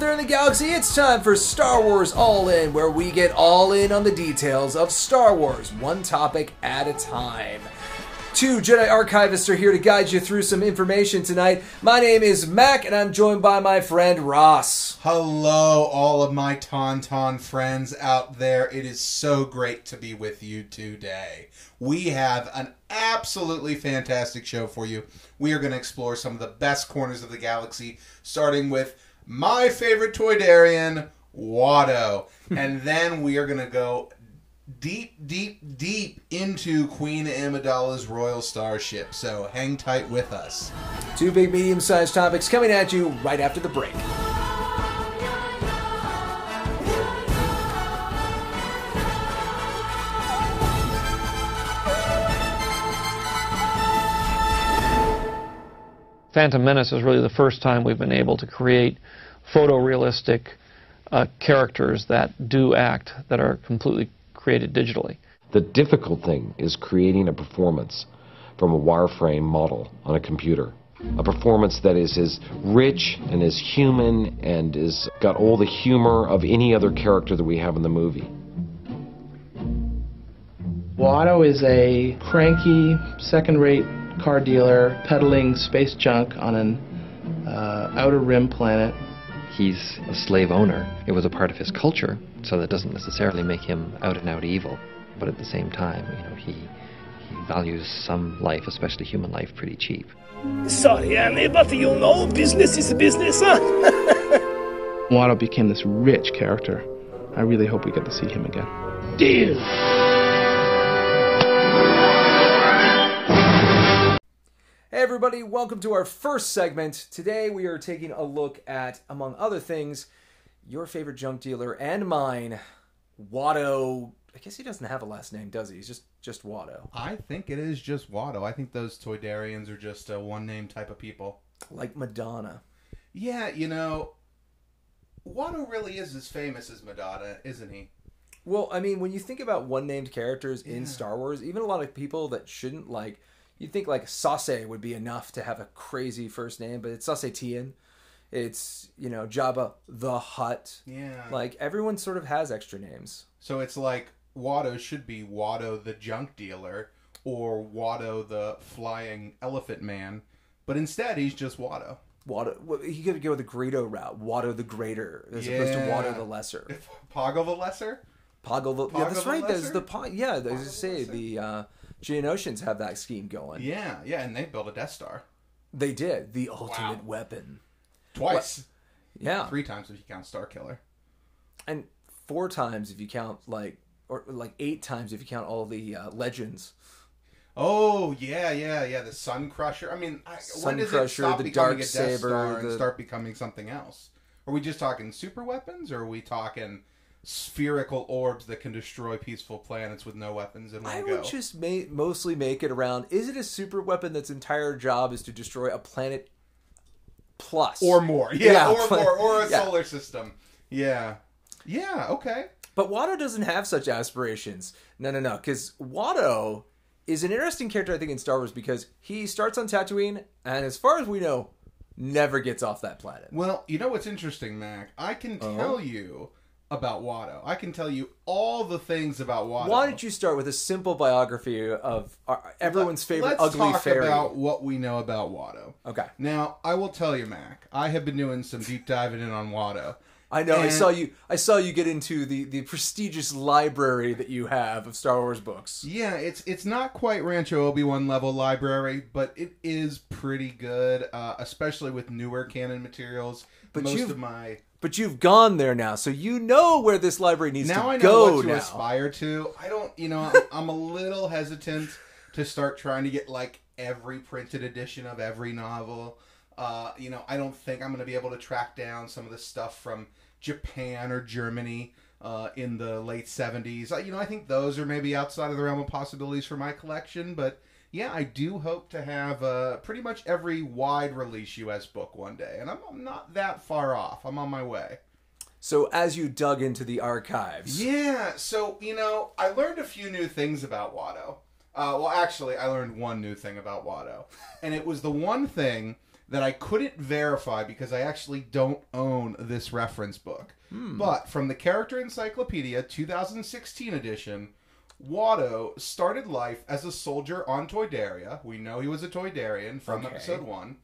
out there in the galaxy, it's time for Star Wars All In, where we get all in on the details of Star Wars, one topic at a time. Two Jedi archivists are here to guide you through some information tonight. My name is Mac, and I'm joined by my friend Ross. Hello, all of my Tauntaun friends out there. It is so great to be with you today. We have an absolutely fantastic show for you. We are going to explore some of the best corners of the galaxy, starting with my favorite toy, Toydarian, Watto. and then we are going to go deep, deep, deep into Queen Amidala's royal starship. So hang tight with us. Two big medium sized topics coming at you right after the break. Phantom Menace is really the first time we've been able to create photorealistic uh, characters that do act, that are completely created digitally. The difficult thing is creating a performance from a wireframe model on a computer. A performance that is as rich and as human and has got all the humor of any other character that we have in the movie. Watto is a cranky, second-rate car dealer peddling space junk on an uh, outer rim planet. He's a slave owner. It was a part of his culture, so that doesn't necessarily make him out and out evil. But at the same time, you know, he he values some life, especially human life, pretty cheap. Sorry, Annie, but you know, business is business, huh? Watto became this rich character. I really hope we get to see him again. Deal. Hey everybody, welcome to our first segment. Today we are taking a look at, among other things, your favorite junk dealer and mine, Watto. I guess he doesn't have a last name, does he? He's just just Watto. I think it is just Watto. I think those Toydarians are just a one name type of people. Like Madonna. Yeah, you know, Watto really is as famous as Madonna, isn't he? Well, I mean, when you think about one named characters in Yeah. Star Wars, even a lot of people that shouldn't like you'd think like Saesee would be enough to have a crazy first name, but it's Saesee Tiin. It's, you know, Jabba the Hutt. Yeah. Like everyone sort of has extra names. So it's like Watto should be Watto the junk dealer or Watto the flying elephant man, but instead he's just Watto. Watto, well, he could go the Greedo route, Watto the Greater, as opposed to Watto the Lesser. Poggle the Lesser? Poggle the, yeah, that's the right. There's the yeah. As Poggle say, the uh, Geonosians have that scheme going. Yeah, yeah, and they built a Death Star. They did the ultimate Wow. weapon. Twice. Yeah, Three times if you count Starkiller. and four times if you count like, or like eight times if you count all the uh, legends. Oh yeah, yeah, yeah. The Sun Crusher. I mean, I, Sun when does Crusher, it stop the Dark a Death Saber, Star and the- start becoming something else? Are we just talking super weapons, or are we talking spherical orbs that can destroy peaceful planets with no weapons in one I go? would just ma- mostly make it around. Is it a super weapon that's entire job is to destroy a planet plus or more, yeah, or pla- more, or a yeah. solar system. Yeah, yeah, okay. But Watto doesn't have such aspirations. No, no, no. Because Watto is an interesting character, I think, in Star Wars because he starts on Tatooine, and as far as we know, never gets off that planet. Well, you know what's interesting, Mac? I can Uh-huh. tell you about Watto. I can tell you all the things about Watto. Why don't you start with a simple biography of uh, everyone's favorite Let's ugly talk fairy? about what we know about Watto. Okay. Now, I will tell you, Mac. I have been doing some deep diving in on Watto. I know. I saw you. I saw you get into the the prestigious library that you have of Star Wars books. Yeah, it's it's not quite Rancho Obi Wan level library, but it is pretty good, uh, especially with newer canon materials. But most of my But you've gone there now, so you know where this library needs now to I know go what to now. aspire to. I don't, you know, I'm, I'm a little hesitant to start trying to get like every printed edition of every novel. Uh, you know, I don't think I'm going to be able to track down some of the stuff from Japan or Germany uh, in the late 70s. Uh, you know, I think those are maybe outside of the realm of possibilities for my collection, but yeah, I do hope to have uh, pretty much every wide release US book one day, and I'm, I'm not that far off. I'm on my way. So as you dug into the archives, Yeah, so you know, I learned a few new things about Watto. Uh, well, actually, I learned one new thing about Watto, and it was the one thing that I couldn't verify because I actually don't own this reference book. But from the Character Encyclopedia 2016 edition, Watto started life as a soldier on Toydaria. We know he was a Toydarian from Okay. episode 1.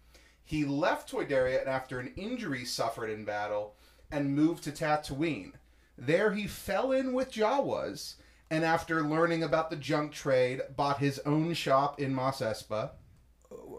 He left Toydaria after an injury suffered in battle and moved to Tatooine. There he fell in with Jawas, and after learning about the junk trade, bought his own shop in Mos Espa.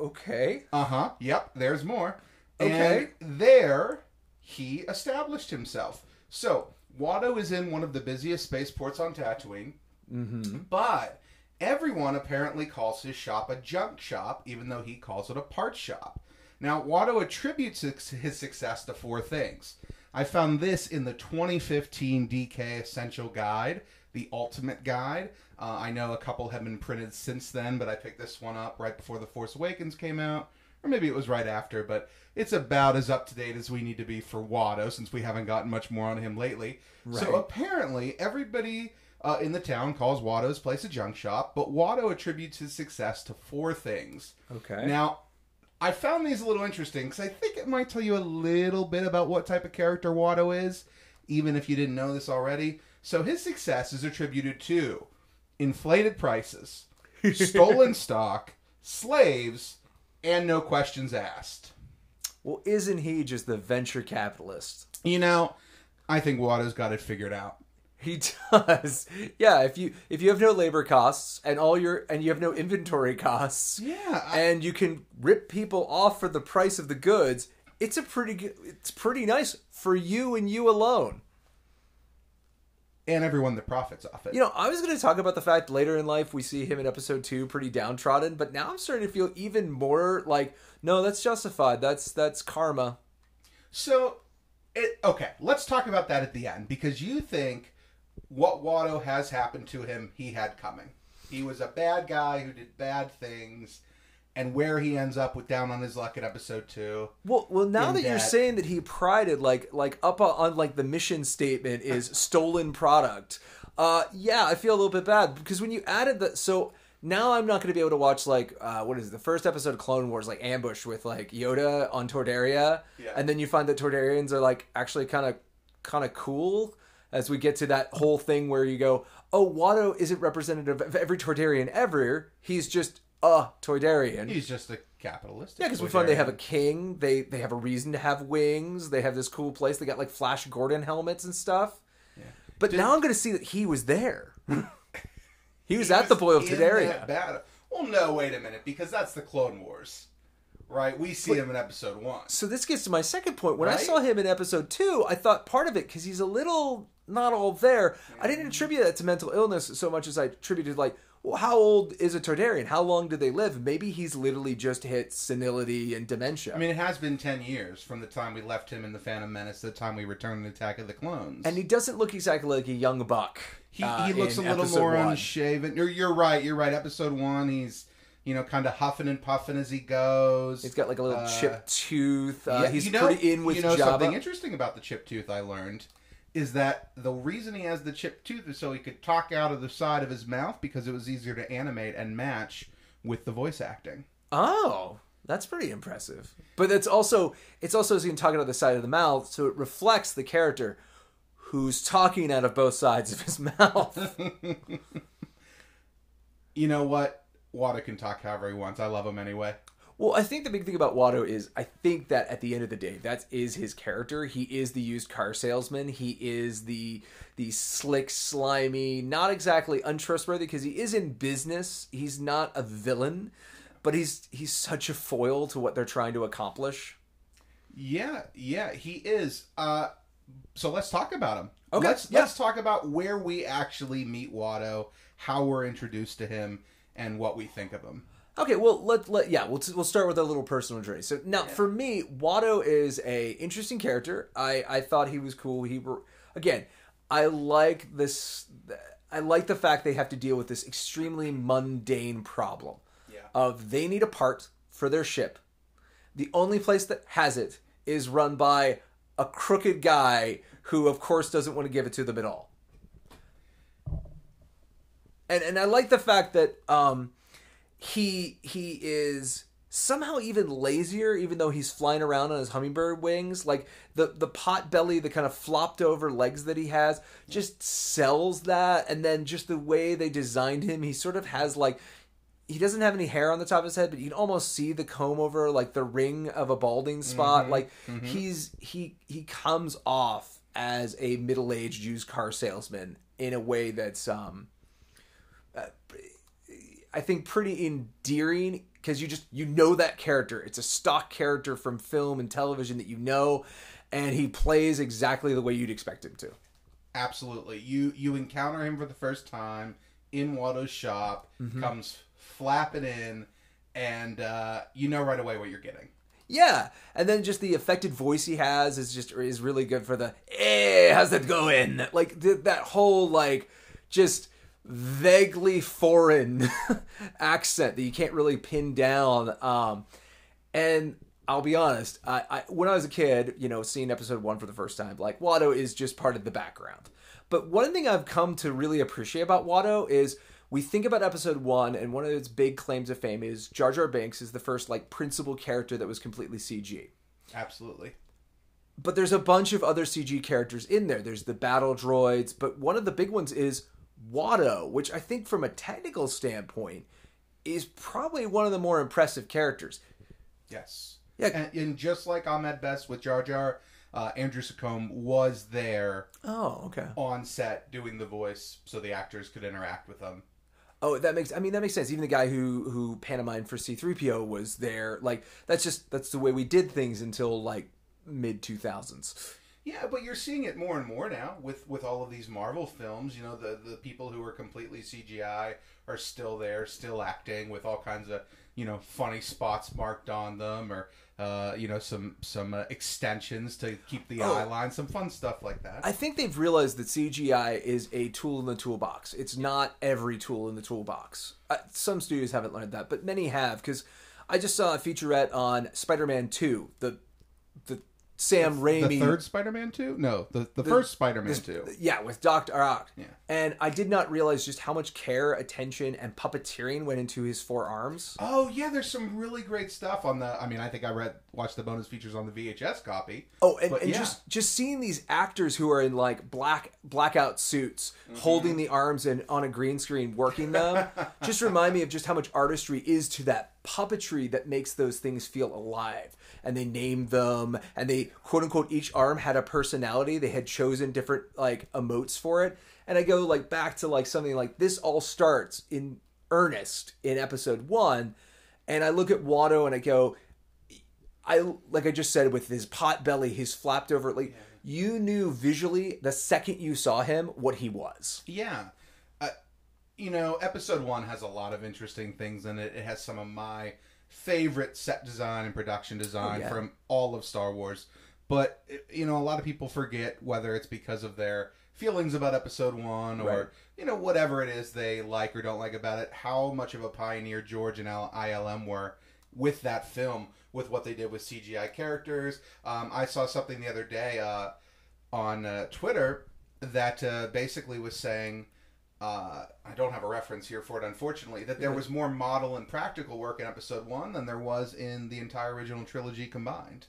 Okay. Uh huh. Yep. There's more. Okay. And there he established himself. So Watto is in one of the busiest spaceports on Tatooine. Mm-hmm. But everyone apparently calls his shop a junk shop, even though he calls it a parts shop. Now Watto attributes his success to four things. I found this in the 2015 DK Essential Guide, the Ultimate Guide. Uh, I know a couple have been printed since then, but I picked this one up right before The Force Awakens came out, or maybe it was right after, but it's about as up to date as we need to be for Watto since we haven't gotten much more on him lately. So apparently, everybody uh, in the town calls Watto's place a junk shop, but Watto attributes his success to four things. Okay. Now, I found these a little interesting because I think it might tell you a little bit about what type of character Watto is, even if you didn't know this already. So his success is attributed to inflated prices, stolen stock, slaves, and no questions asked. Well, isn't he just the venture capitalist? You know, I think Watto's got it figured out. He does. Yeah, if you if you have no labor costs and all your and you have no inventory costs, Yeah, I- and you can rip people off for the price of the goods, it's a pretty good it's pretty nice for you and you alone. And everyone that profits off it. You know, I was going to talk about the fact later in life we see him in episode 2 pretty downtrodden, but now I'm starting to feel even more like no, that's justified. That's that's karma. So, it, okay, let's talk about that at the end because you think what Watto has happened to him, he had coming. He was a bad guy who did bad things, and where he ends up with down on his luck in episode two. Well, well, now that, you're saying that he prided like like up on like the mission statement is stolen product. Uh, yeah, I feel a little bit bad because when you added the so now I'm not going to be able to watch like uh, what is it, the first episode of Clone Wars like ambush with like Yoda on Toydaria, Yeah. and then you find that Toydarians are like actually kind of kind of cool as we get to that whole thing where you go, oh, Watto isn't representative of every Toydarian ever. He's just a Toydarian. He's just a capitalist. Yeah, because we find they have a king. They they have a reason to have wings. They have this cool place. They got like Flash Gordon helmets and stuff. Yeah. But now I'm going to see that he was there. he was at the Boil of in Toydaria. that battle. Well, no, wait a minute, because that's the Clone Wars, right? We see him in episode one. So this gets to my second point. When I saw him in episode two, I thought part of it because he's a little not all there. I didn't attribute that to mental illness so much as I attributed like, well, how old is a Toydarian? How long did they live? Maybe he's literally just hit senility and dementia. I mean, it has been ten years from the time we left him in the Phantom Menace to the time we returned in Attack of the Clones. and he doesn't look exactly like a young buck. He, uh, he looks a little more one. unshaven. You're, you're right. You're right. Episode one, he's you know kind of huffing and puffing as he goes. He's got like a little Uh, chipped tooth. Uh, yeah, he's you know- pretty in with You know Jabba. something interesting about the chip tooth I learned is that the reason he has the chip tooth is so he could talk out of the side of his mouth because it was easier to animate and match with the voice acting. Oh, that's pretty impressive. But it's also it's also so you can talk out of the side of the mouth, so it reflects the character who's talking out of both sides of his mouth. You know what? Watto can talk however he wants. I love him anyway. Well, I think the big thing about Watto is I think that at the end of the day, that is his character. He is the used car salesman. He is the the slick, slimy, not exactly untrustworthy because he is in business. He's not a villain, but he's he's such a foil to what they're trying to accomplish. Yeah, yeah, he is. Uh, so let's talk about him. Okay, Let's yeah. let's talk about where we actually meet Watto, how we're introduced to him, and what we think of him. Okay, well let let yeah, we'll we'll start with a little personal journey. So now for me, Watto is a interesting character. I I thought he was cool. He again, I like this I like the fact they have to deal with this extremely mundane problem. Yeah. Of they need a part for their ship. The only place that has it is run by a crooked guy who of course doesn't want to give it to them at all. And and I like the fact that um he he is somehow even lazier, even though he's flying around on his hummingbird wings. Like the the pot belly, the kind of flopped over legs that he has, just sells that. And then just the way they designed him, he sort of has like he doesn't have any hair on the top of his head, but you can almost see the comb over like the ring of a balding spot. Mhm, Like mhm. he's he he comes off as a middle aged used car salesman in a way that's um I think pretty endearing because you just you know that character. It's a stock character from film and television that you know, and he plays exactly the way you'd expect him to. Absolutely. You you encounter him for the first time in Watto's shop, Mhm. comes flapping in, and uh, you know right away what you're getting. Yeah, and then just the affected voice he has is just is really good for the hey, how's that going? Like th- that whole like just vaguely foreign accent that you can't really pin down. Um, and I'll be honest, I, I when I was a kid, you know, seeing episode one for the first time, like Watto is just part of the background. But one thing I've come to really appreciate about Watto is we think about episode one, and one of its big claims of fame is Jar Jar Binks is the first like principal character that was completely CG. Absolutely. But there's a bunch of other CG characters in there. There's the battle droids, but one of the big ones is Watto, which I think from a technical standpoint is probably one of the more impressive characters. Yes. Yeah. And, and just like Ahmed Best with Jar Jar, uh, Andrew Secombe was there Oh, okay. on set doing the voice so the actors could interact with them. Oh, that makes I mean that makes sense. Even the guy who who pantomimed for C3PO was there. Like that's just that's the way we did things until like mid 2000s. Yeah, but you're seeing it more and more now with with all of these Marvel films. You know, the the people who are completely CGI are still there, still acting with all kinds of you know funny spots marked on them, or uh, you know some some uh, extensions to keep the Oh. eye line, some fun stuff like that. I think they've realized that CGI is a tool in the toolbox. It's not every tool in the toolbox. Uh, some studios haven't learned that, but many have because I just saw a featurette on Spider-Man 2, the the Sam Raimi the third Spider-Man two? No, the the, first Spider-Man this- two. Yeah, with Doctor Ock. Yeah. And I did not realize just how much care, attention, and puppeteering went into his four arms. Oh yeah, there's some really great stuff on the. I mean, I think I read watched the bonus features on the VHS copy. Oh, and, and yeah. just just seeing these actors who are in like black blackout suits, Mm-hmm. holding the arms and on a green screen working them, just remind me of just how much artistry is to that puppetry that makes those things feel alive. And they named them, and they quote unquote each arm had a personality. They had chosen different like emotes for it. And I go like back to like something like this all starts in earnest in episode one, and I look at Watto and I go, I like I just said with his pot belly, his flapped over like you knew visually the second you saw him what he was. Yeah. You know, episode one has a lot of interesting things in it. It has some of my favorite set design and production design Oh, yeah. from all of Star Wars. But, you know, a lot of people forget whether it's because of their feelings about episode one or, Right. you know, whatever it is they like or don't like about it, how much of a pioneer George and ILM were with that film, with what they did with CGI characters. Um, I saw something the other day uh, on uh, Twitter that uh, basically was saying, uh, I don't have a reference here for it, unfortunately, that there was more model and practical work in episode one than there was in the entire original trilogy combined.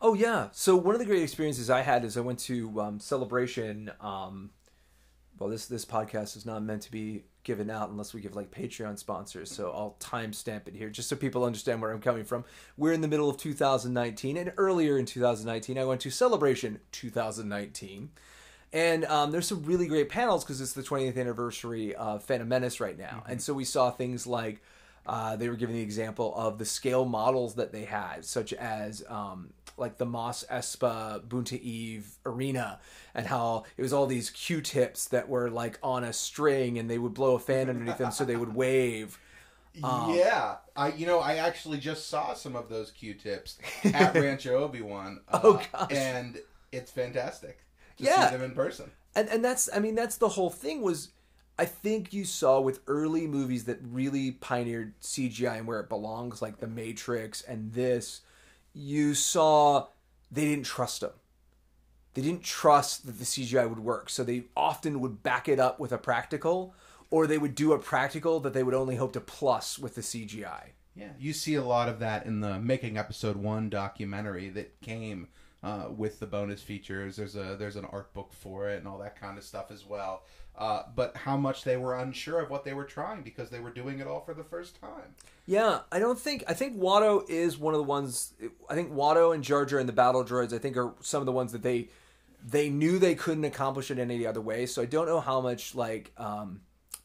Oh yeah. So one of the great experiences I had is I went to um, Celebration. Um, well, this this podcast is not meant to be given out unless we give like Patreon sponsors. So I'll timestamp it here just so people understand where I'm coming from. We're in the middle of 2019, and earlier in 2019, I went to Celebration 2019. And um, there's some really great panels because it's the 20th anniversary of Phantom Menace right now. And so we saw things like uh, they were giving the example of the scale models that they had, such as um, like the Mos Espa Boonta Eve arena, and how it was all these Q-tips that were like on a string, and they would blow a fan underneath them, so they would wave. Um, yeah, I you know I actually just saw some of those Q-tips at Rancho Obi Wan. Uh, Oh, gosh. and it's fantastic to Yeah. see them in person. and and that's I mean that's the whole thing was I think you saw with early movies that really pioneered CGI and where it belongs like The Matrix and this you saw they didn't trust them. They didn't trust that the CGI would work. So they often would back it up with a practical or they would do a practical that they would only hope to plus with the CGI. Yeah, you see a lot of that in the Making Episode One documentary that came uh, with the bonus features. There's a there's an art book for it and all that kind of stuff as well. Uh, but how much they were unsure of what they were trying because they were doing it all for the first time. Yeah, I don't think I think Watto is one of the ones. I think Watto and Jar Jar and the Battle Droids. I think are some of the ones that they they knew they couldn't accomplish it any other way. So I don't know how much like um,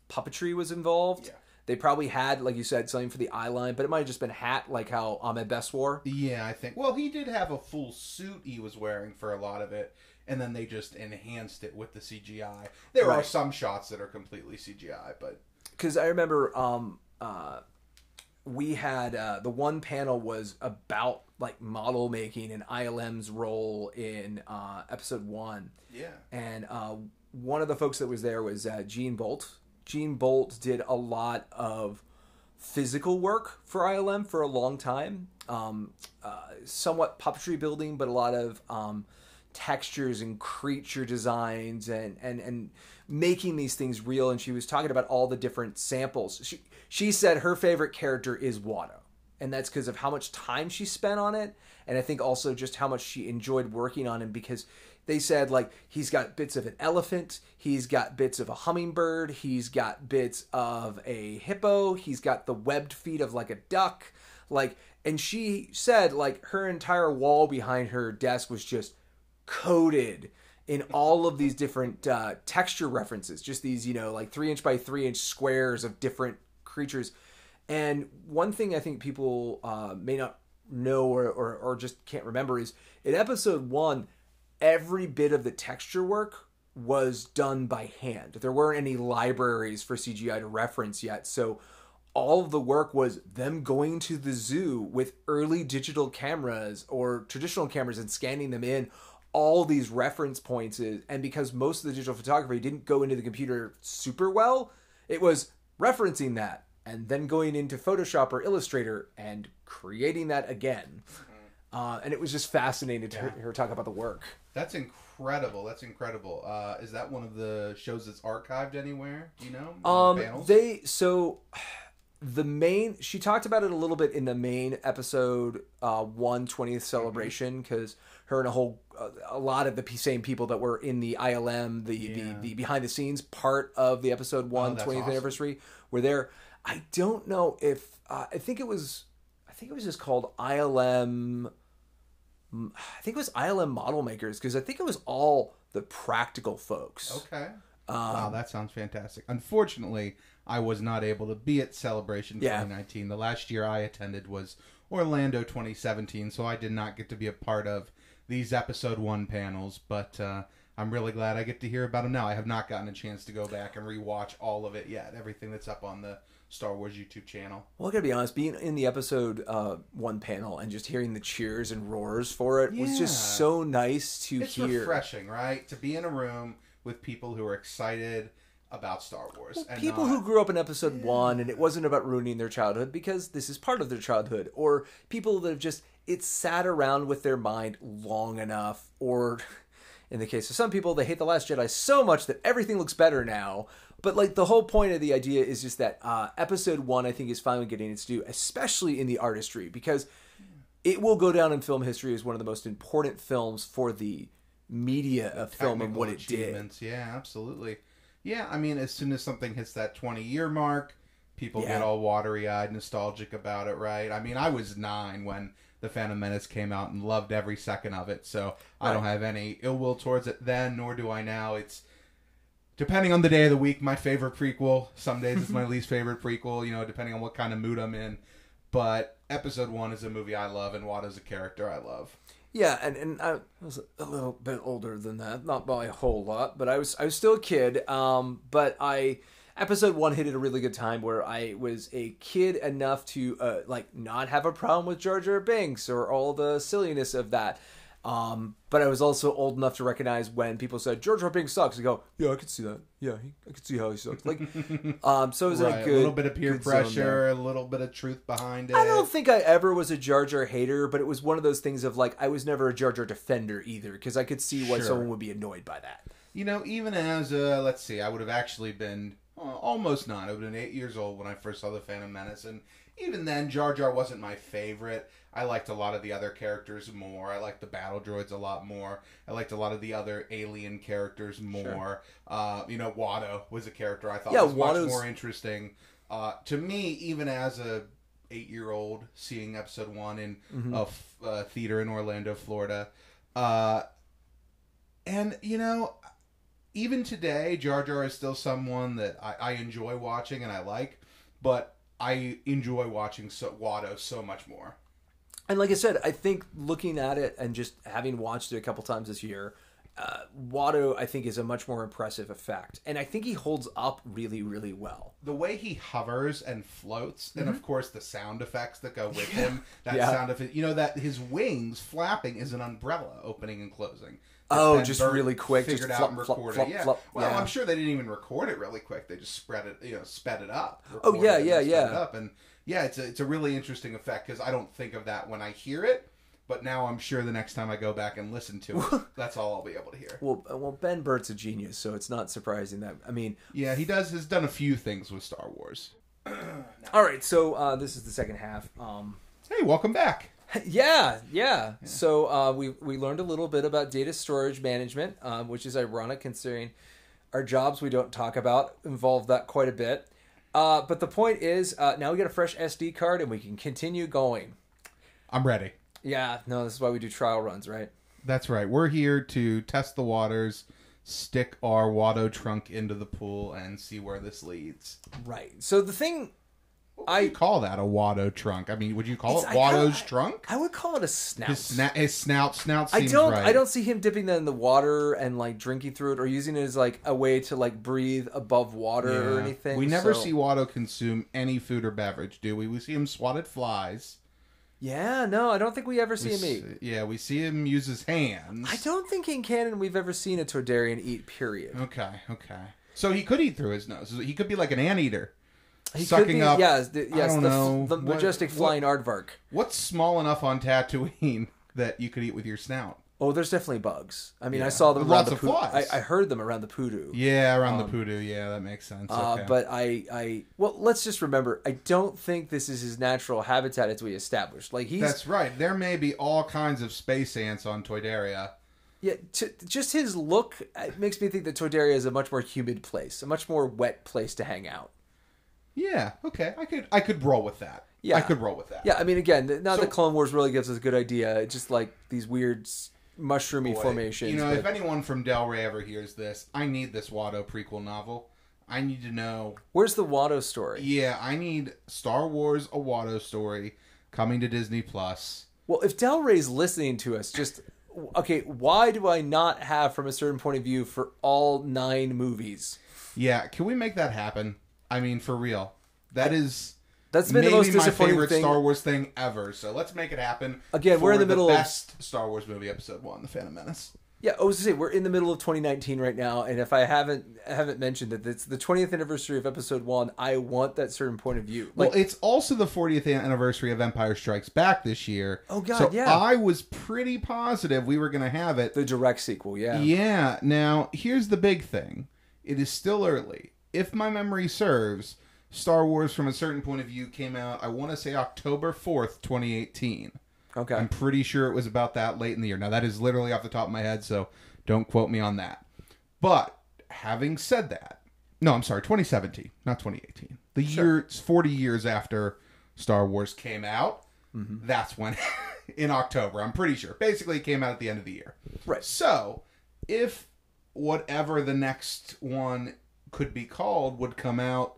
puppetry was involved. Yeah. They probably had, like you said, something for the eye line, but it might have just been hat, like how Ahmed Best wore. Yeah, I think. Well, he did have a full suit he was wearing for a lot of it, and then they just enhanced it with the CGI. There are some shots that are completely CGI, but because I remember um, uh, we had uh, the one panel was about like model making and ILM's role in uh, episode one. yeah. and uh, one of the folks that was there was uh, Jean Bolte. Jean Bolte did a lot of physical work for ILM for a long time, um, uh, somewhat puppetry building, but a lot of um, textures and creature designs and, and, and making these things real. And she was talking about all the different samples. She, she said her favorite character is Watto and that's because of how much time she spent on it and i think also just how much she enjoyed working on him because they said like he's got bits of an elephant he's got bits of a hummingbird he's got bits of a hippo he's got the webbed feet of like a duck. Like and she said like her entire wall behind her desk was just coated in all of these different uh, texture references just these you know like three inch by three inch squares of different creatures. And one thing I think people uh, may not know or, or, or just can't remember is in episode one, every bit of the texture work was done by hand. There weren't any libraries for CGI to reference yet. So all of the work was them going to the zoo with early digital cameras or traditional cameras and scanning them in all these reference points. Is- and because most of the digital photography didn't go into the computer super well it was referencing that and then going into photoshop or illustrator and creating that again. Uh, and it was just fascinating to hear her talk about the work That's incredible. That's incredible. Uh, is that one of the shows that's archived anywhere? Do you know? Um, Panels? they so the main she talked about it a little bit in the main episode uh, one 20th celebration because her and a whole uh, a lot of the same people that were in the ILM the Yeah. the, the behind the scenes part of the episode one Oh, 20th awesome. anniversary were there. I don't know if uh, I think it was I think it was just called ILM. I think it was ILM model makers because I think it was all the practical folks. Okay. Um, wow, that sounds fantastic. Unfortunately, I was not able to be at Celebration Yeah. 2019. The last year I attended was Orlando 2017, so I did not get to be a part of these episode one panels. But uh, I'm really glad I get to hear about them now. I have not gotten a chance to go back and rewatch all of it yet. Everything that's up on the Star Wars YouTube channel. Well, I gotta be honest, being in the episode uh, one panel and just hearing the cheers and roars for it was just so nice to It's hear. refreshing, right? To be in a room with people who are excited about Star Wars. and People not- who grew up in episode one and it wasn't about ruining their childhood because this is part of their childhood, or people that have just it's sat around with their mind long enough, or in the case of some people, they hate the Last Jedi so much that everything looks better now. But like the whole point of the idea is just that uh, episode one, I think, is finally getting its due, especially in the artistry, because it will go down in film history as one of the most important films for the media of film and what it did. Yeah, absolutely. Yeah, I mean, as soon as something hits that 20 year mark, people Yeah. get all watery eyed, nostalgic about it, right? I mean, I was nine when The Phantom Menace came out and loved every second of it, so I don't have any ill will towards it then, nor do I now. It's depending on the day of the week, my favorite prequel. Some days it's my least favorite prequel, you know, depending on what kind of mood I'm in. But episode one is a movie I love, and Watto's a character I love. Yeah, and, and I was a little bit older than that, not by a whole lot, but I was I was still a kid. Um, but I episode one hit at a really good time where I was a kid enough to uh, like not have a problem with Jar Jar Binks or all the silliness of that. Um, but I was also old enough to recognize when people said Jar Binks sucks. I go, yeah, I could see that. Yeah, he, I could see how he sucks. Like, um, so it was Right, a good a little bit of peer good zone there. pressure, a little bit of truth behind it. I don't think I ever was a Jar Jar hater, but it was one of those things of like I was never a Jar Jar defender either because I could see why Sure. someone would be annoyed by that. You know, even as uh, let's see, I would have actually been uh, almost nine. I would have been eight years old when I first saw the Phantom Menace, and even then, Jar Jar wasn't my favorite. I liked a lot of the other characters more. I liked the battle droids a lot more. I liked a lot of the other alien characters more. Uh, you know, Watto was a character I thought Yeah, was much more interesting. Uh, to me, even as a eight year old seeing episode one in Mm-hmm. a f- uh, theater in Orlando, Florida, uh, and you know, even today, Jar Jar is still someone that I, I enjoy watching and I like, but I enjoy watching so Watto so much more. And like I said, I think looking at it and just having watched it a couple times this year, uh, Watto I think is a much more impressive effect, and I think he holds up really, really well. The way he hovers and floats, and of course the sound effects that go with him. That Mm-hmm. Yeah. sound effect, you know, that his wings flapping is an umbrella opening and closing. Oh, just Burtt really quick, Figured just out and flop, flop, recorded. flop, yeah. flop, well, yeah. I'm sure they didn't even record it really quick. They just spread it, you know, sped it up. Oh, yeah, it and yeah, yeah. It up. And yeah, it's a it's a really interesting effect because I don't think of that when I hear it. But now I'm sure the next time I go back and listen to it, that's all I'll be able to hear. Well, uh, well, Ben Burtt's a genius, so it's not surprising that. I mean, Yeah, he does has done a few things with Star Wars. all right, so uh, this is the second half. Um, Hey, welcome back. yeah, yeah. So uh, we we learned a little bit about data storage management, um, which is ironic considering our jobs we don't talk about involve that quite a bit. Uh, but the point is, uh, now we get a fresh SD card and we can continue going. I'm ready. Yeah, no, this is why we do trial runs, right? That's right. We're here to test the waters, stick our Watto trunk into the pool, and see where this leads. Right. So the thing Would you call that a Watto trunk? I mean, would you call it I Watto's trunk? I would call it a snout. His, sna- his snout, snout I don't. right. I don't see him dipping that in the water and like drinking through it, or using it as like a way to like breathe above water or anything. We never so- see Watto consume any food or beverage, do we? We see him swat at flies. Yeah, no, I don't think we ever see We him eat. s- Yeah, we see him use his hands. I don't think in canon we've ever seen a Toydarian eat. Period. Okay, okay. So he could eat through his nose. He could be like an anteater. He could sucking be, up. yeah, the, I yes, don't the, know. the majestic what- flying aardvark. What's small enough on Tatooine that you could eat with your snout? Oh, there's definitely bugs. I mean, I saw them around lots the of poo- flies. I, I heard them around the poodoo. Yeah, around the poodoo. Yeah, that makes sense. Um, Uh, okay. But I, I, well, let's just remember, I don't think this is his natural habitat as we established. Like he's, That's right. There may be all kinds of space ants on Toydaria. yeah, t- just his look it makes me think that Toydaria is a much more humid place, a much more wet place to hang out. Yeah, okay. I could I could roll with that. Yeah. I could roll with that. Yeah, I mean, again, th- now So- that Clone Wars really gives us a good idea. It's just like these weird s- mushroomy Boy, formations. You know, but- if anyone from Del Rey ever hears this, I need this Watto prequel novel. I need to know. where's the Watto story? Yeah, I need Star Wars a Watto story coming to Disney Plus. Well, if Del Rey's listening to us, just okay. Why do I not have, from a certain point of view, for all nine movies? Yeah, can we make that happen? I mean, for real. That is That's been maybe the most my favorite thing. Star Wars thing ever. So let's make it happen. Again, we're in the middle of- best Star Wars movie, Episode One, The Phantom Menace. Yeah, I was to say we're in the middle of 2019 right now, and if I haven't haven't mentioned that it's the 20th anniversary of Episode One, I want that certain point of view. Like, well, it's also the 40th anniversary of Empire Strikes Back this year. Oh, God, so yeah. I was pretty positive we were going to have it. the direct sequel, yeah. Yeah. Now, here's the big thing. It is still early. If my memory serves, Star Wars from a certain point of view came out, I want to say October 4th, 2018. Okay. I'm pretty sure it was about that late in the year. Now, that is literally off the top of my head, so don't quote me on that. But having said that, no, I'm sorry, 2017, not 2018. The year, it's 40 years after Star Wars came out. Mm-hmm. That's when, in October, I'm pretty sure. Basically, it came out at the end of the year. Right. So, if whatever the next one could be called would come out,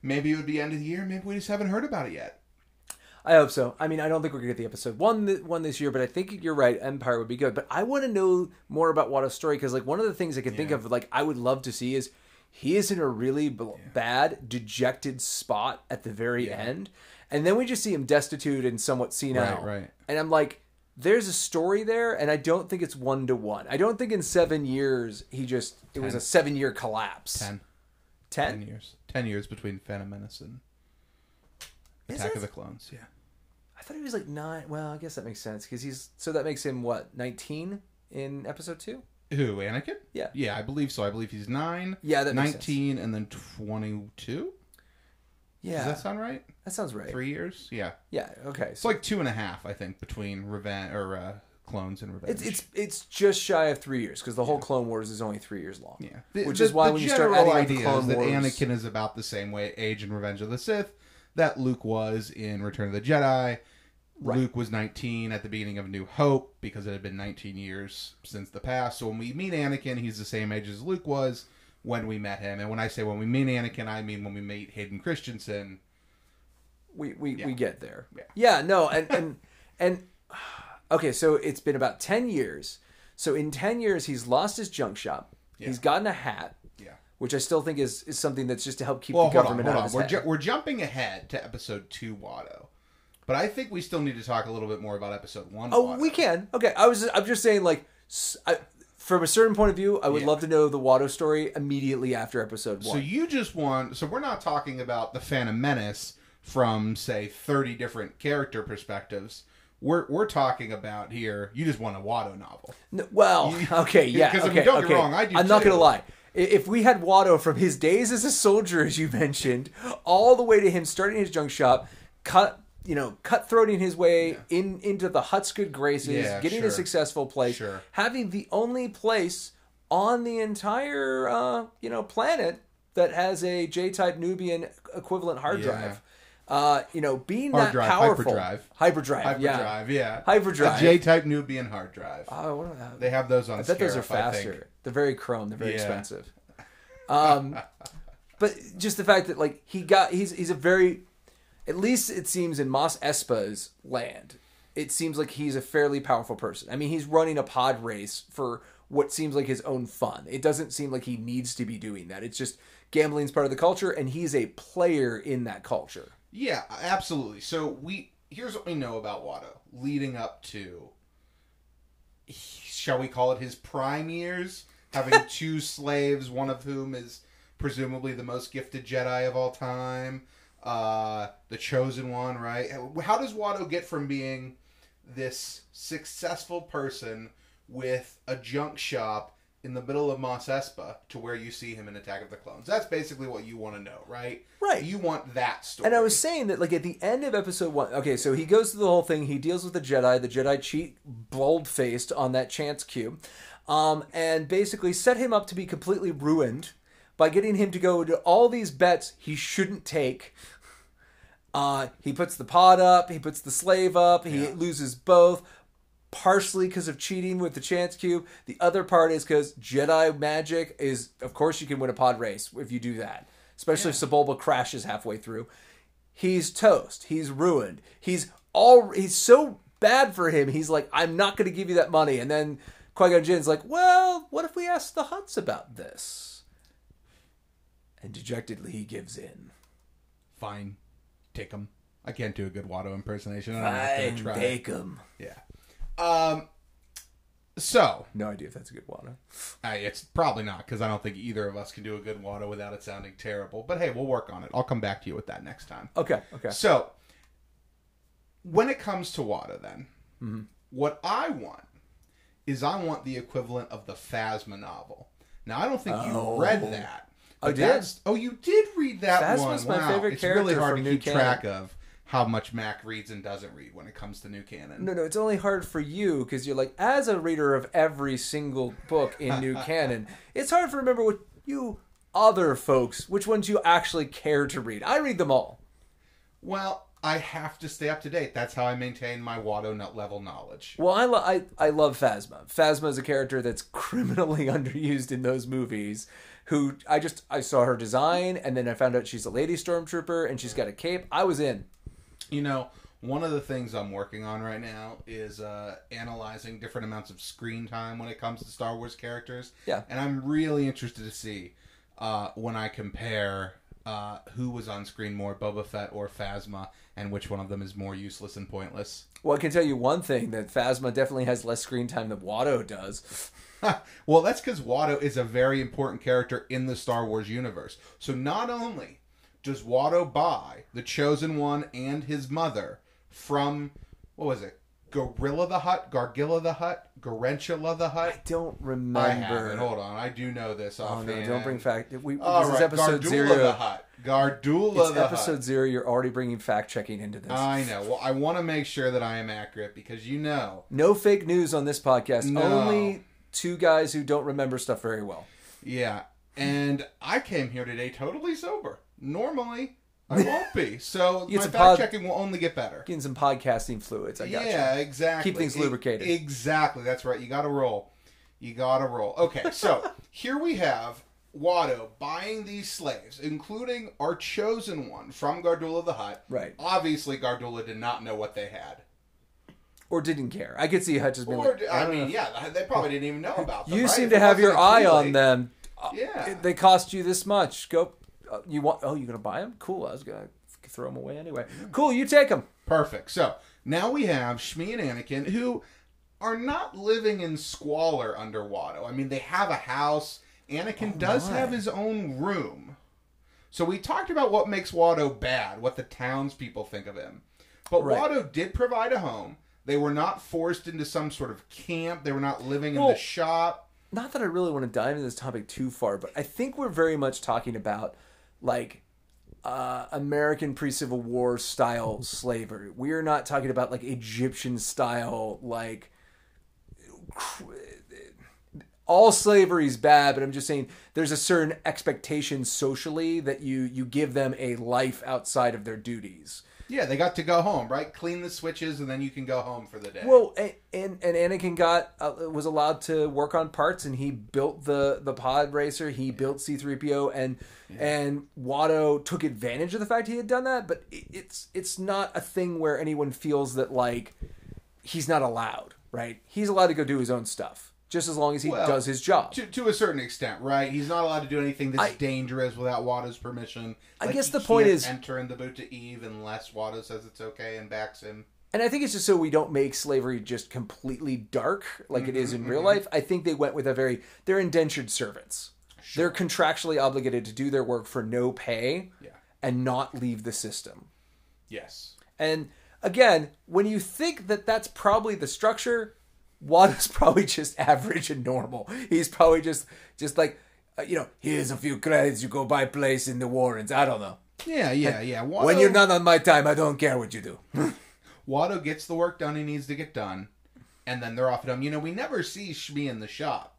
maybe it would be end of the year. Maybe we just haven't heard about it yet. I hope so. I mean, I don't think we're gonna get the episode one th- one this year, but I think you're right. Empire would be good, but I want to know more about Watto's story because, like, one of the things I can think of, like, I would love to see is he is in a really b- bad, dejected spot at the very end, and then we just see him destitute and somewhat senile. Right, right. And I'm like, there's a story there, and I don't think it's one to one. I don't think in seven years he just it was a seven year collapse. Ten. Ten? Ten years. Ten years between Phantom Menace and Is Attack it? of the Clones. Yeah. I thought he was like nine. Well, I guess that makes sense because he's so that makes him what nineteen in episode two. Who? Anakin? Yeah. Yeah, I believe so. I believe he's nine. Yeah, that makes nineteen, and then twenty-two. Yeah, Does that sound right? that sounds right. Three years? Yeah. Yeah. Okay. It's So like two and a half, I think, between Revenge or uh, Clones and Revenge. it's it's it's just shy of three years because the whole Clone Wars is only three years long. yeah. Which The- is why the when you start adding the idea Clone is that Wars, Anakin is about the same way age in Revenge of the Sith that Luke was in Return of the Jedi. Right. Luke was 19 at the beginning of New Hope because it had been 19 years since the past. So when we meet Anakin, he's the same age as Luke was when we met him. And when I say when we meet Anakin, I mean when we meet Hayden Christensen. we we, Yeah. we get there. Yeah. Yeah, no, and and and okay, so it's been about ten years. So in ten years, he's lost his junk shop. He's gotten a hat, Yeah. which I still think is is something that's just to help keep Well, the on, government hold out on. of his We're, head. ju- we're jumping ahead to episode two, Watto. But I think we still need to talk a little bit more about episode one. oh, Watto. we can. Okay, I was I'm just saying like. I from a certain point of view, I would Yeah. love to know the Watto story immediately after episode one. So you just want. So we're not talking about the Phantom Menace from say thirty different character perspectives. We're we're talking about here. You just want a Watto novel. No, well, okay, yeah. 'cause, I okay, mean, don't get okay. me wrong, I do I'm not gonna lie. If we had Watto from his days as a soldier, as you mentioned, all the way to him starting his junk shop, cut, you know, cutthroating his way in into the Hutt's good graces, Yeah, getting sure. a successful place, Sure. having the only place on the entire, uh, you know, planet that has a J-type Nubian equivalent hard Yeah. drive. Uh, you know, being Hard that drive, powerful, hyperdrive. hyperdrive, yeah, Hyperdrive, yeah. Hyperdrive. A J-type Nubian hard drive. Oh, what are- they have those on. I bet those are Scarif, I think. faster. They're very chrome. They're very Yeah. expensive. Um, but just the fact that like he got he's he's a very, at least it seems in Mos Espa's land, it seems like he's a fairly powerful person. I mean, he's running a pod race for what seems like his own fun. It doesn't seem like he needs to be doing that. It's just gambling's part of the culture, and he's a player in that culture. Yeah, absolutely. So we here's what we know about Watto leading up to shall we call it his prime years, having two slaves, one of whom is presumably the most gifted Jedi of all time, uh, the chosen one, right? How does Watto get from being this successful person with a junk shop in the middle of Mos Espa to where you see him in Attack of the Clones? That's basically what you want to know, right? Right. You want that story. And I was saying that, like, at the end of episode one, okay, so he goes through the whole thing. He deals with the Jedi. The Jedi cheat bold faced on that chance cube, um, and basically set him up to be completely ruined by getting him to go to all these bets he shouldn't take. Uh, he puts the pod up, he puts the slave up, he loses both, partially because of cheating with the chance cube. The other part is because Jedi magic is, of course, you can win a pod race if you do that, especially if Sebulba crashes halfway through. He's toast. He's ruined. He's all. He's so bad for him. He's like, I'm not going to give you that money. And then Qui Gon Jinn's like, Well, what if we ask the Hutts about this? And dejectedly, he gives in. fine, take them. I can't do a good Watto impersonation. I'm gonna try. take them. Yeah. Um. So No idea if that's a good Watto. uh, it's probably not because I don't think either of us can do a good Watto without it sounding terrible. But hey, we'll work on it. I'll come back to you with that next time. Okay, okay. So when it comes to Watto, then Mm-hmm. what I want is I want the equivalent of the Phasma novel. Now I don't think Oh. you read that. I but did. Oh, you did read that Phasma's one. my Wow. favorite it's really hard from to New keep track of how much Mac reads and doesn't read when it comes to new canon. No, no, it's only hard for you because you're like, as a reader of every single book in New Canon, it's hard to remember what you other folks, which ones you actually care to read. I read them all. Well, I have to stay up to date. That's how I maintain my Watto nut level knowledge. Well, I, lo- I, I love Phasma. Phasma is a character that's criminally underused in those movies. Who I just I saw her design, and then I found out she's a lady stormtrooper, and she's got a cape. I was in. You know, one of the things I'm working on right now is uh, analyzing different amounts of screen time when it comes to Star Wars characters. Yeah. And I'm really interested to see uh, when I compare uh, who was on screen more, Boba Fett or Phasma, and which one of them is more useless and pointless. Well, I can tell you one thing that Phasma definitely has less screen time than Watto does. well, that's because Watto is a very important character in the Star Wars universe. So not only does Watto buy the Chosen One and his mother from what was it, Gorilla the Hutt, Gargilla the Hutt, Garantula the Hutt. I don't I remember. have it. Hold on, I do know this. Oh no! Don't bring fact. We, All this is episode Gardulla zero. Gardulla It's the episode Hutt. zero. You're already bringing fact checking into this. I know. Well, I want to make sure that I am accurate because you know. no fake news on this podcast. No. Only two guys who don't remember stuff very well. Yeah, and I came here today totally sober. Normally, I won't be. So my fact pod- checking will only get better. Getting some podcasting fluids. I got you. yeah, exactly. Keep things E- lubricated. exactly. That's right. You got to roll. You got to roll. Okay, so here we have Watto buying these slaves, including our chosen one from Gardulla the Hutt. Right. Obviously, Gardulla did not know what they had. Or didn't care. I could see Hutch as being Or, like, I don't mean, know. yeah, they probably didn't even know about them. You right? seem to have your eye on them. Uh, Yeah. They cost you this much. Go. Uh, you want? Oh, you're gonna buy them? Cool. I was gonna throw them away anyway. Cool. You take them. Perfect. So now we have Shmi and Anakin who are not living in squalor under Watto. I mean, they have a house. Anakin does Oh, my. have his own room. So we talked about what makes Watto bad, what the townspeople think of him. But Right. Watto did provide a home. They were not forced into some sort of camp. They were not living in the shop. Not that I really want to dive into this topic too far, but I think we're very much talking about like uh, American pre-Civil War style slavery. We are not talking about like Egyptian style like cr- all slavery is bad, but I'm just saying there's a certain expectation socially that you you give them a life outside of their duties. Yeah, they got to go home, right? Clean the switches, and then you can go home for the day. Well, and and, and Anakin got uh, was allowed to work on parts, and he built the the pod racer. He built C three PO, and and Watto took advantage of the fact he had done that. But it, it's it's not a thing where anyone feels that like he's not allowed. Right? He's allowed to go do his own stuff, just as long as he Well, does his job. to, to a certain extent, right? He's not allowed to do anything that's I- dangerous without Watto's permission. I Like, guess he the point is- enter in the Boonta Eve unless Watto says it's okay and backs him. And I think it's just so we don't make slavery just completely dark like it is in mm-hmm, real mm-hmm. life. I think they went with a very they're indentured servants. They're contractually obligated to do their work for no pay Yeah. and not leave the system. Yes. And again, when you think that that's probably the structure, Watto's probably just average and normal. He's probably just just like uh, you know, here's a few credits you go buy place in the Warrens. I don't know. Yeah, yeah, yeah. Watto, When you're not on my time, I don't care what you do. Watto gets the work done he needs to get done, and then they're off at home. You know, we never see Shmi in the shop.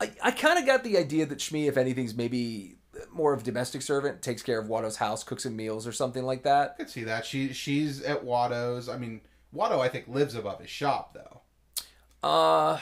I, I kind of got the idea that Shmi, if anything's maybe more of a domestic servant, takes care of Watto's house, cooks him meals or something like that. I could see that. She she's at Watto's. I mean, Watto I think lives above his shop though. Uh,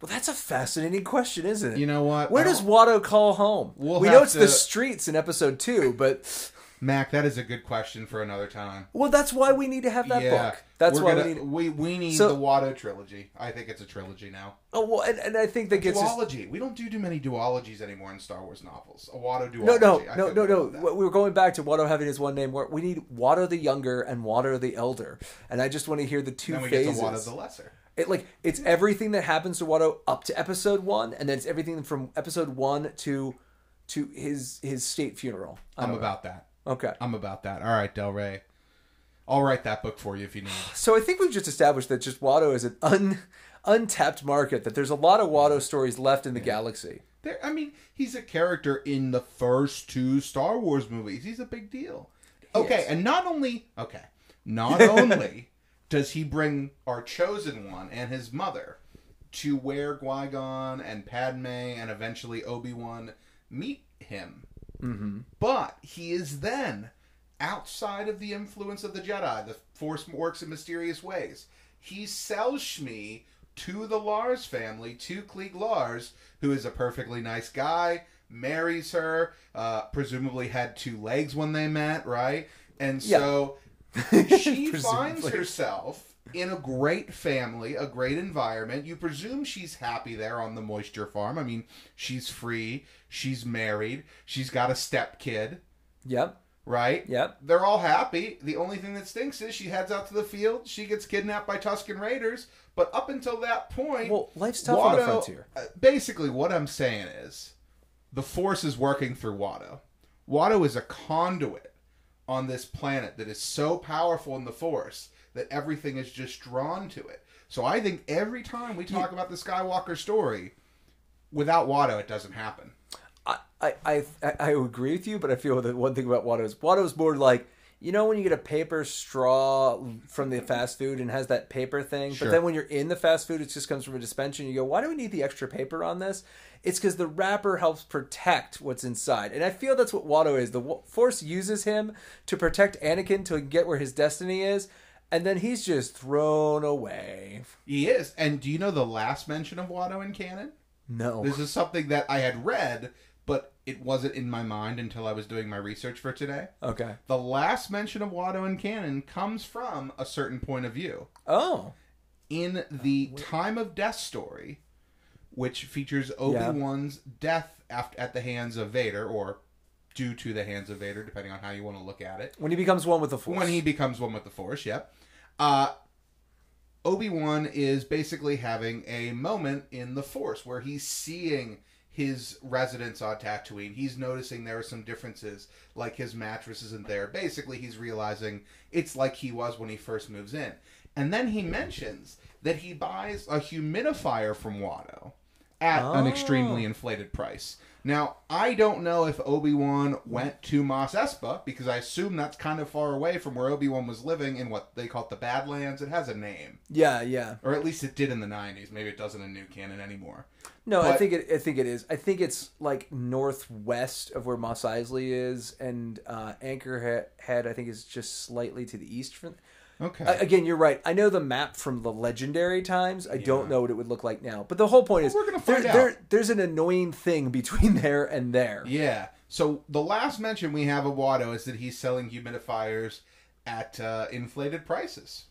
well, that's a fascinating question, isn't it? You know what? Where does Watto call home? We'll we know it's to- the streets in episode two, but Mac? That is a good question for another time. well, that's why we need to have that yeah, book. That's why gonna, we need. we we need So- the Watto trilogy. I think it's a trilogy now. Oh well, and, and I think that gets us. We don't do too many duologies anymore in Star Wars novels. A Watto duology. No, no, I no, no, no. We were going back to Watto having his one name. Where we need Watto the Younger and Watto the Elder, and I just want to hear the two Then we phases. get to Watto the Lesser. It like it's everything that happens to Watto up to episode one, and then it's everything from episode one to to his his state funeral. I I'm don't know. about that. okay. I'm about that. All right, Del Rey. I'll write that book for you if you need. So I think we've just established that just Watto is an un untapped market. That there's a lot of Watto stories left in the galaxy. There, I mean, he's a character in the first two Star Wars movies. He's a big deal. Okay, is. and not only okay, not only does he bring our chosen one and his mother to where Qui Gon and Padme and eventually Obi Wan meet him, mm-hmm. but he is then outside of the influence of the Jedi. The Force works in mysterious ways. He sells Shmi to the Lars family, to Cliegg Lars, who is a perfectly nice guy, marries her, uh, presumably had two legs when they met, right? And so she finds herself in a great family, a great environment. You presume she's happy there on the moisture farm. I mean, she's free, she's married, she's got a step kid Yep. right? Yep. They're all happy. The only thing that stinks is she heads out to the field. She gets kidnapped by Tuscan Raiders. But up until that point, Well, life's tough on the frontier. uh, Basically, what I'm saying is, the Force is working through Watto. Watto is a conduit on this planet that is so powerful in the Force that everything is just drawn to it. So I think every time we talk about the Skywalker story, without Watto, it doesn't happen. I, I, I, I agree with you, but I feel that one thing about Watto is Watto's more like you know when you get a paper straw from the fast food and has that paper thing, Sure. but then when you're in the fast food, it just comes from a dispenser. and You go, why do we need the extra paper on this? It's because the wrapper helps protect what's inside, and I feel that's what Watto is. The Force uses him to protect Anakin to get where his destiny is, and then he's just thrown away. He is. And do you know the last mention of Watto in canon? No, This is something that I had read, but it wasn't in my mind until I was doing my research for today. okay. The last mention of Watto in canon comes from a certain point of view. Oh, In the Time of Death story, which features Obi Wan's death after, at the hands of Vader, or due to the hands of Vader, depending on how you want to look at it. when he becomes one with the Force. When he becomes one with the Force, yep. Uh, Obi Wan is basically having a moment in the Force where he's seeing his residence on Tatooine. He's noticing there are some differences, like his mattress isn't there. Basically, he's realizing it's like he was when he first moves in. And then he mentions that he buys a humidifier from Watto at an extremely inflated price. Now, I don't know if Obi Wan went to Mos Espa because I assume that's kind of far away from where Obi Wan was living in what they call the Badlands. It has a name, yeah, yeah. or at least it did in the '90s. Maybe it doesn't in new canon anymore. No, I think it. I think it is. I think it's like northwest of where Mos Eisley is, and uh, Anchorhead. I think is just slightly to the east from. Okay. I- again, you're right. I know the map from the legendary times. I don't know what it would look like now. But the whole point is, we're gonna there, find out. there- there's an annoying thing between there and there. yeah. So the last mention we have of Watto is that he's selling humidifiers at uh, inflated prices.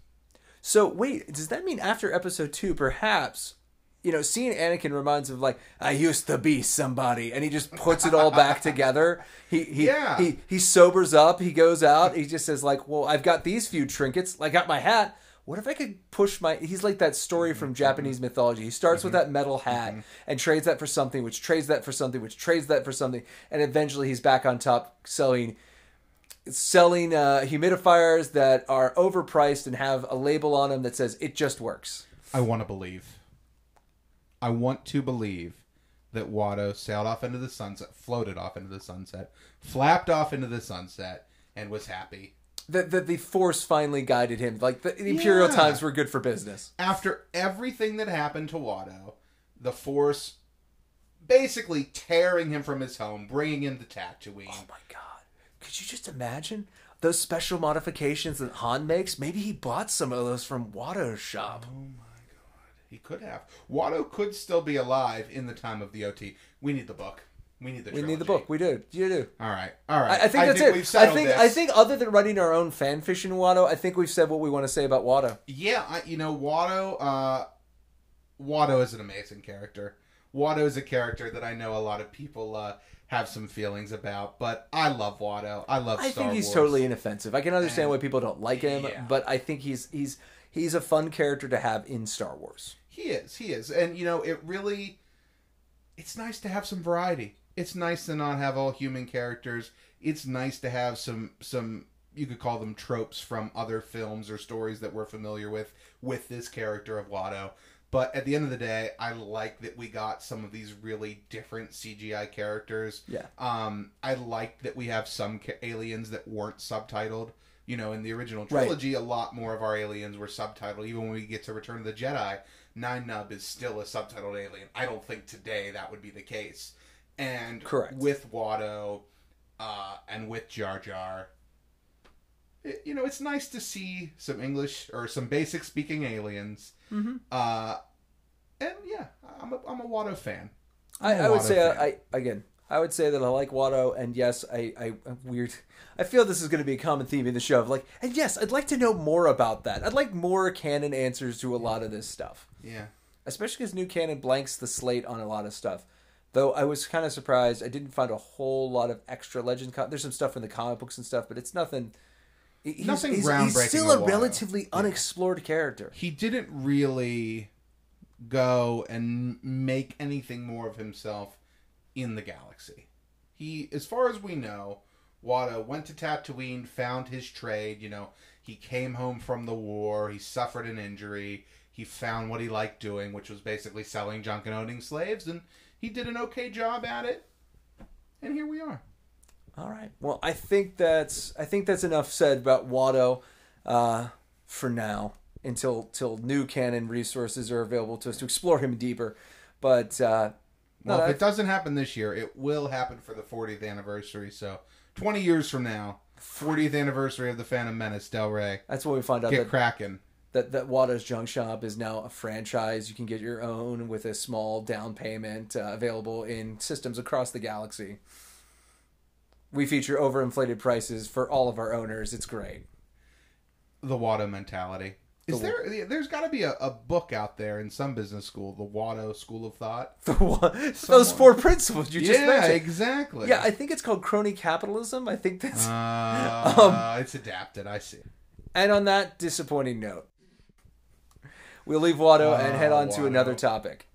So wait, does that mean after episode two, perhaps? You know, seeing Anakin reminds him of like I used to be somebody, and he just puts it all back together. He he, Yeah. he he sobers up. He goes out. He just says like, "Well, I've got these few trinkets. I got my hat. What if I could push my?" He's like that story from mm-hmm. Japanese mm-hmm. mythology. He starts with mm-hmm. that metal hat and trades that for something, which trades that for something, which trades that for something, and eventually he's back on top selling selling uh, humidifiers that are overpriced and have a label on them that says it just works. I want to believe. I want to believe that Watto sailed off into the sunset, floated off into the sunset, flapped off into the sunset, and was happy. That that the force finally guided him. Like the, the imperial Yeah. times were good for business. After everything that happened to Watto, the Force basically tearing him from his home, bringing him to Tatooine. Oh my god! Could you just imagine those special modifications that Han makes? Maybe he bought some of those from Watto's shop. Oh He could have. Watto could still be alive in the time of the OT. We need the book. We need the. we need the book. We do. You do. All right. All right. I, I think that's We've it. I think this. I think other than writing our own fan fiction Watto, I think we've said what we want to say about Watto. Yeah, I, you know, Watto. Uh, Watto is an amazing character. Watto is a character that I know a lot of people uh, have some feelings about, but I love Watto. I love. I Star think he's Wars. totally inoffensive. I can understand And- why people don't like him, Yeah. but I think he's he's he's a fun character to have in Star Wars. He is. He is, and you know, it really. It's nice to have some variety. It's nice to not have all human characters. It's nice to have some some you could call them tropes from other films or stories that we're familiar with with this character of Watto. But at the end of the day, I like that we got some of these really different CGI characters. Yeah. Um, I like that we have some ca- aliens that weren't subtitled. You know, in the original Right. trilogy, a lot more of our aliens were subtitled. Even when we get to Return of the Jedi, Nien Nunb is still a subtitled alien. I don't think today that would be the case. And Correct. with Watto uh, and with Jar Jar, it, you know, it's nice to see some English or some basic speaking aliens. Mm-hmm. Uh, and yeah, I'm a, I'm a Watto fan. I, a I would say. I, I again I would say that I like Watto, and yes, I, I I'm weird. I feel this is going to be a common theme in the show. Of like, and yes, I'd like to know more about that. I'd like more canon answers to a lot of this stuff, Yeah. especially because new canon blanks the slate on a lot of stuff. Though I was kind of surprised, I didn't find a whole lot of extra legend. There's some stuff in the comic books and stuff, but it's nothing. He's, Nothing he's, groundbreaking He's still a relatively unexplored character. he didn't really go and make anything more of himself in the galaxy. He, as far as we know, Watto went to Tatooine, found his trade. You know, he came home from the war. He suffered an injury. He found what he liked doing, which was basically selling junk and owning slaves, and he did an okay job at it. And here we are. All right. Well, I think that's I think that's enough said about Watto uh, for now until till new canon resources are available to us to explore him deeper. But uh, no, Well, if it doesn't happen this year, it will happen for the 40th anniversary. So, 20 years from now, 40th anniversary of the Phantom Menace, Del Rey. that's what we find out Get that, cracking. that that Watto's Junk Shop is now a franchise. You can get your own with a small down payment uh, available in systems across the galaxy. We feature overinflated prices for all of our owners. It's great. The Watto mentality. Is The- there? There's got to be a, a book out there in some business school, the Watto School of Thought. The one, those four principles you just yeah, mentioned. exactly. Yeah, I think it's called crony capitalism. I think that's. Uh, it's adapted. I see. and on that disappointing note, we'll leave Watto and head on to another topic.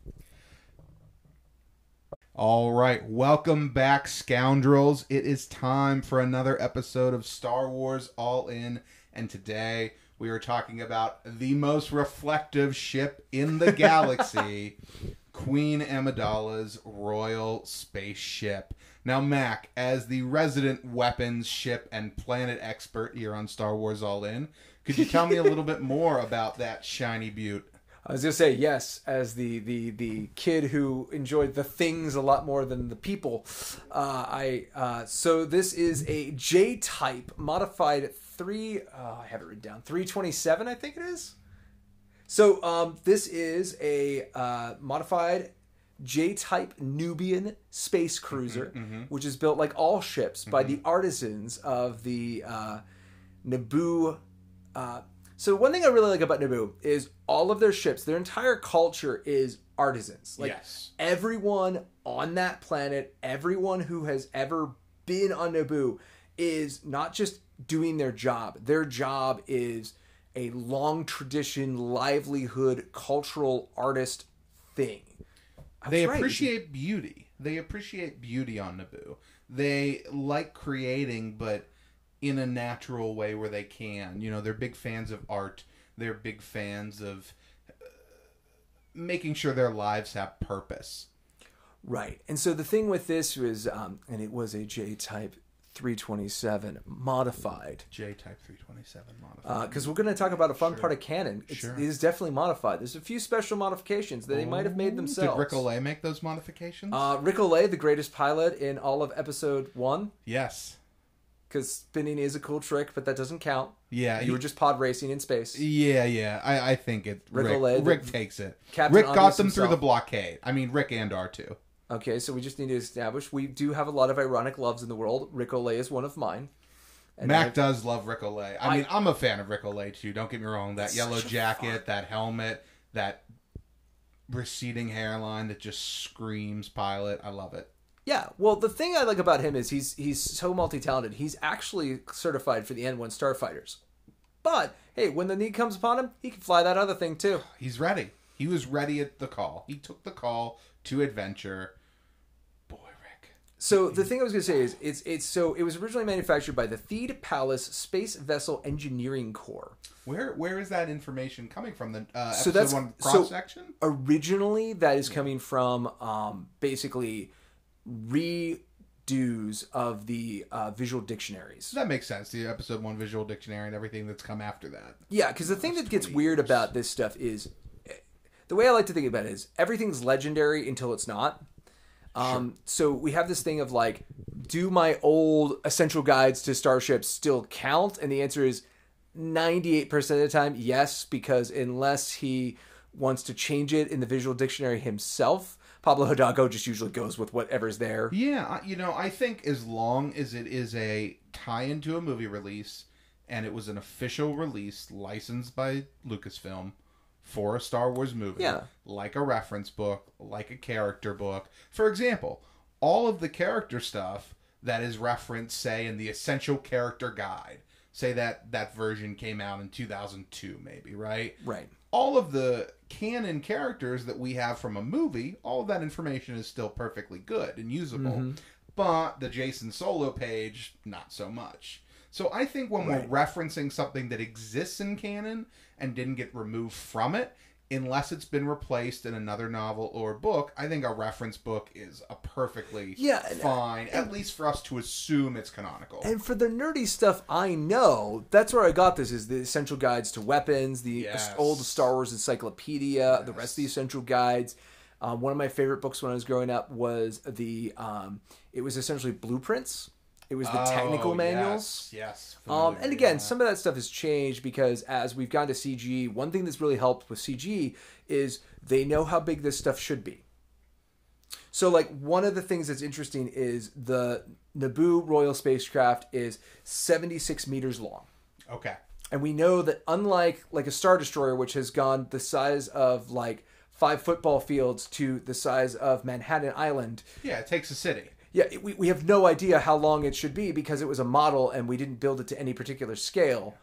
All right, welcome back, scoundrels. It is time for another episode of Star Wars All In, and today we are talking about the most reflective ship in the galaxy, Queen Amidala's Royal Spaceship. Now, Mac, as the resident weapons, ship, and planet expert here on Star Wars All In, could you tell me a little bit more about that shiny butte? I was gonna say yes, as the the the kid who enjoyed the things a lot more than the people. Uh, I uh, so this is a J type modified three. Uh, I have it written down. Three twenty seven, I think it is. So um, this is a uh, modified J type Nubian space cruiser, which is built like all ships by the artisans of the uh, Naboo. Uh, so one thing I really like about Naboo is all of their ships, their entire culture is artisans. Like Yes. everyone on that planet, everyone who has ever been on Naboo is not just doing their job. Their job is a long tradition, livelihood, cultural artist thing. I they was right. appreciate beauty. They appreciate beauty on Naboo. They like creating, but in a natural way where they can. You know, they're big fans of art. They're big fans of uh, making sure their lives have purpose. Right. And so the thing with this was, um, and it was a J type 327 modified. J Type 327 modified. Because we're going to talk about a fun part of canon. It's, Sure. It is definitely modified. There's a few special modifications that they might have made themselves. Did Ric Olié make those modifications? Uh, Ric Olié, the greatest pilot in all of episode one, yes. because spinning is a cool trick, but that doesn't count. Yeah. You were just pod racing in space. Yeah, yeah. I, I think it. Rick Rick, Olay, the- takes it. Captain Rick got them through the blockade. I mean, Rick and R2. Okay, so we just need to establish we do have a lot of ironic loves in the world. Ric Olié is one of mine. And Mac I've- does love Ric Olié. I, I- mean, I'm a fan of Ric Olié too. Don't get me wrong. That yellow jacket, that helmet, that receding hairline that just screams pilot. I love it. Yeah, well, the thing I like about him is he's he's so multi-talented. He's actually certified for the N1 starfighters. But hey, when the need comes upon him, he can fly that other thing too. He's ready. He was ready at the call. He took the call to adventure. So the thing I was going to say is it's it's so it was originally manufactured by the Theed Palace Space Vessel Engineering Corps. Where where is that information coming from? The uh, So episode that's- one so- cross section. Originally, that is coming from um, basically redos of the uh, visual dictionaries. That makes sense. The episode one visual dictionary and everything that's come after that. Yeah, because the thing that gets weird about this stuff is eh, the way I like to think about it is everything's legendary until it's not. Um, So we have this thing of like, do my old essential guides to starships still count? And the answer is 98% of the time, yes, because unless he wants to change it in the visual dictionary himself, Pablo Hidalgo just usually goes with whatever's there. Yeah, you know, I think as long as it is a tie into a movie release and it was an official release licensed by Lucasfilm for a Star Wars movie, Yeah. like a reference book, like a character book. For example, all of the character stuff that is referenced, say, in the Essential Character Guide, say that that version came out in 2002, maybe, right? Right. all of the canon characters that we have from a movie, all of that information is still perfectly good and usable. Mm-hmm. but the Jacen Solo page, not so much. So I think when Right. we're referencing something that exists in canon and didn't get removed from it, unless it's been replaced in another novel or book, I think a reference book is a perfectly Yeah, and- fine, at least for us to assume it's canonical. And for the nerdy stuff I know, that's where I got this is the essential guides to weapons, the Yes. old Star Wars encyclopedia, the rest of the essential guides. Um, one of my favorite books when I was growing up was the um, it was essentially blueprints. It was the technical Oh, manuals. Yes. yes Um, and again, yeah. some of that stuff has changed because as we've gone to CG, one thing that's really helped with CG is they know how big this stuff should be. So, like, one of the things that's interesting is the Naboo Royal spacecraft is 76 meters long. Okay. And we know that unlike like a Star Destroyer, which has gone the size of like five football fields to the size of Manhattan Island, Yeah, it takes a city. Yeah, we, we have no idea how long it should be because it was a model and we didn't build it to any particular scale.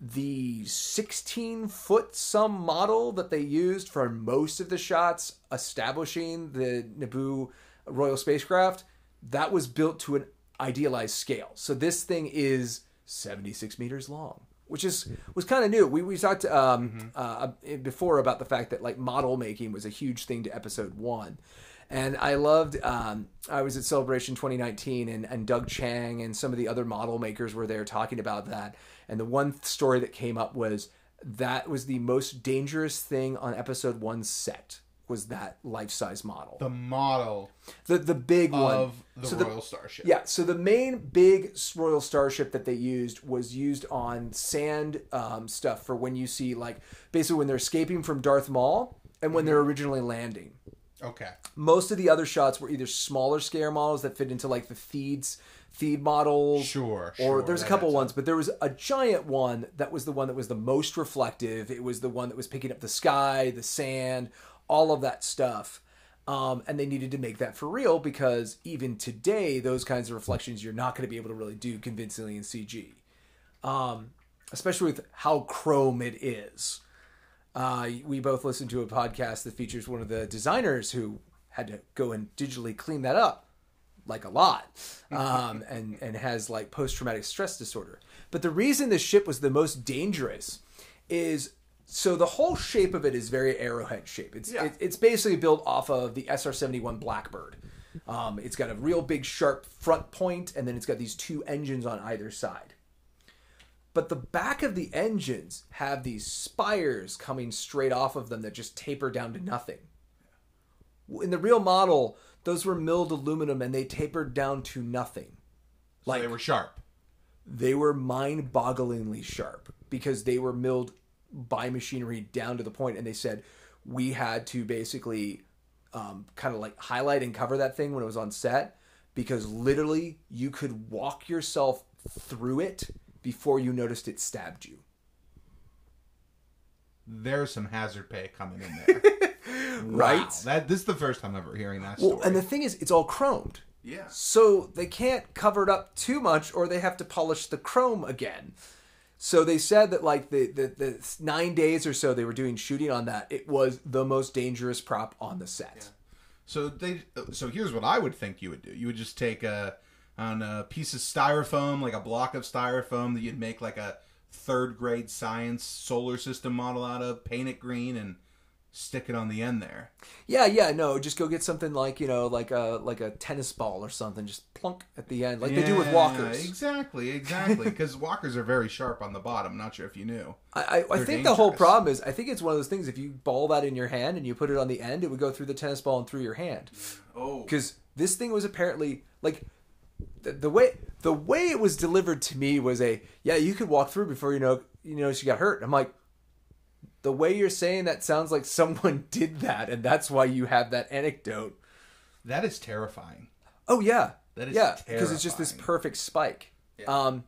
The 16 foot some model that they used for most of the shots establishing the Naboo Royal spacecraft, that was built to an idealized scale. So this thing is 76 meters long. Which is was kind of new. We we talked um, uh, before about the fact that like model making was a huge thing to episode one, and I loved. Um, I was at Celebration 2019, and, and Doug Chiang and some of the other model makers were there talking about that. And the one story that came up was that was the most dangerous thing on episode one set was that life size model, The model the the big one of the So Royal Starship. yeah, so the main big Royal Starship that they used was used on sand um, stuff for when you see like basically when they're escaping from Darth Maul and when they're originally landing. Okay. Most of the other shots were either smaller scale models that fit into like the feeds feed models. Sure, Or sure, there's a couple ones, but there was a giant one that was the one that was the most reflective. It was the one that was picking up the sky, the sand, all of that stuff. Um, and they needed to make that for real because even today, those kinds of reflections you're not going to be able to really do convincingly in CG, um, especially with how chrome it is. Uh, we both listened to a podcast that features one of the designers who had to go and digitally clean that up like a lot um, and and has like post traumatic stress disorder. But the reason this ship was the most dangerous is so the whole shape of it is very arrowhead shape. It's Yeah. it, it's basically built off of the SR seventy one Blackbird. Um, it's got a real big sharp front point, and then it's got these two engines on either side. But the back of the engines have these spires coming straight off of them that just taper down to nothing. In the real model, those were milled aluminum and they tapered down to nothing. So they were sharp. They were mind bogglingly sharp because they were milled by machinery down to the point, and they said we had to basically um, kind of like highlight and cover that thing when it was on set because literally you could walk yourself through it before you noticed it stabbed you. There's some hazard pay coming in there. Right? Wow. That this is the first time ever hearing that story. Well, and the thing is, it's all chromed. yeah. So they can't cover it up too much or they have to polish the chrome again. So they said that like the, the, the nine days or so they were doing shooting on that, it was the most dangerous prop on the set. So they. So here's what I would think you would do. You would just take a on a piece of styrofoam, like a block of styrofoam that you'd make like a third grade science solar system model out of, paint it green, and stick it on the end there. Yeah, yeah, no, just go get something like, you know, like a like a tennis ball or something, just plunk at the end, like they do with walkers. Exactly, exactly. Because walkers are very sharp on the bottom. Not sure if you knew. I, I, I think the whole problem is I think it's one of those things if you ball that in your hand and you put it on the end, it would go through the tennis ball and through your hand. Oh, because this thing was apparently like the, the way the way it was delivered to me was a yeah you could walk through before you know you know she got hurt. I'm like the way you're saying that sounds like someone did that and that's why you have that anecdote. that is terrifying. Oh yeah, That is yeah because it's just this perfect spike. Um,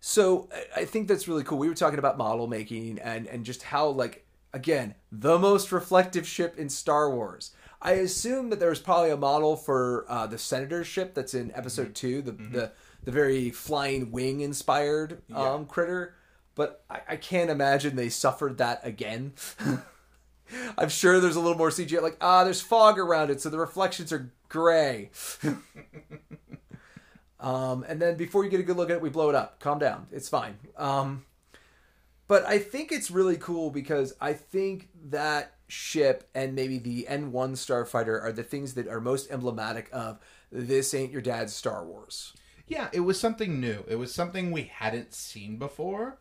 so I- I think that's really cool. We were talking about model making and and just how like again the most reflective ship in Star Wars. I assume that there was probably a model for uh, the Senator's ship that's in Episode Two, the the the very flying wing inspired um, critter. But I, I can't imagine they suffered that again. I'm sure there's a little more CGI. Like ah, there's fog around it, so the reflections are gray. Um, and then before you get a good look at it, we blow it up. Calm down. It's fine. Um, but I think it's really cool because I think that ship and maybe the N1 Starfighter are the things that are most emblematic of this ain't your dad's Star Wars. Yeah, it was something new. It was something we hadn't seen before.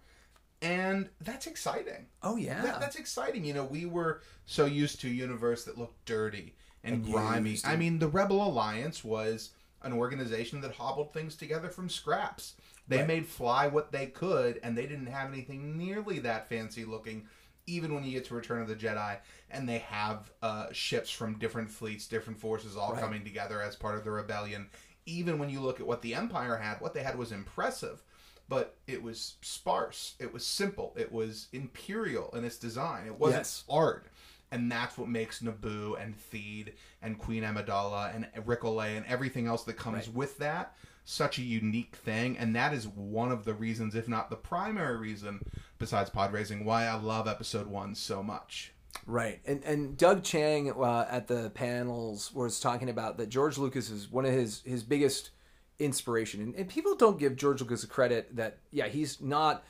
And that's exciting. Oh yeah. That, that's exciting. You know, we were so used to a universe that looked dirty and, And grimy. I mean, the Rebel Alliance was an organization that hobbled things together from scraps. They Right. made fly what they could, and they didn't have anything nearly that fancy looking. Even when you get to Return of the Jedi, and they have uh, ships from different fleets, different forces, all Right. coming together as part of the rebellion. Even when you look at what the Empire had, what they had was impressive, but it was sparse. It was simple. It was imperial in its design. It wasn't Yes. art. And that's what makes Naboo and Theed and Queen Amidala and Ric Olié and everything else that comes Right. with that such a unique thing. And that is one of the reasons, if not the primary reason, besides pod racing, why I love episode one so much. Right, and and Doug Chiang uh, at the panels was talking about that George Lucas is one of his his biggest inspiration, and, and people don't give George Lucas a credit that yeah he's not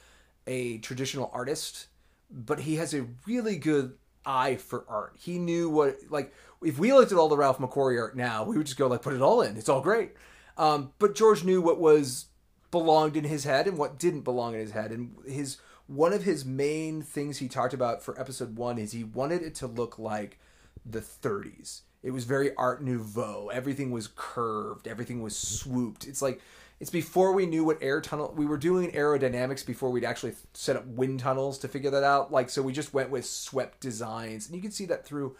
a traditional artist, but he has a really good eye for art. He knew what like if we looked at all the Ralph McQuarrie art now, we would just go like put it all in. It's all great. Um, but George knew what was belonged in his head and what didn't belong in his head. And his one of his main things he talked about for episode one is he wanted it to look like the 30s. It was very Art Nouveau. Everything was curved. Everything was swooped. It's like it's before we knew what air tunnel we were doing aerodynamics before we'd actually set up wind tunnels to figure that out. Like so, we just went with swept designs, and you can see that through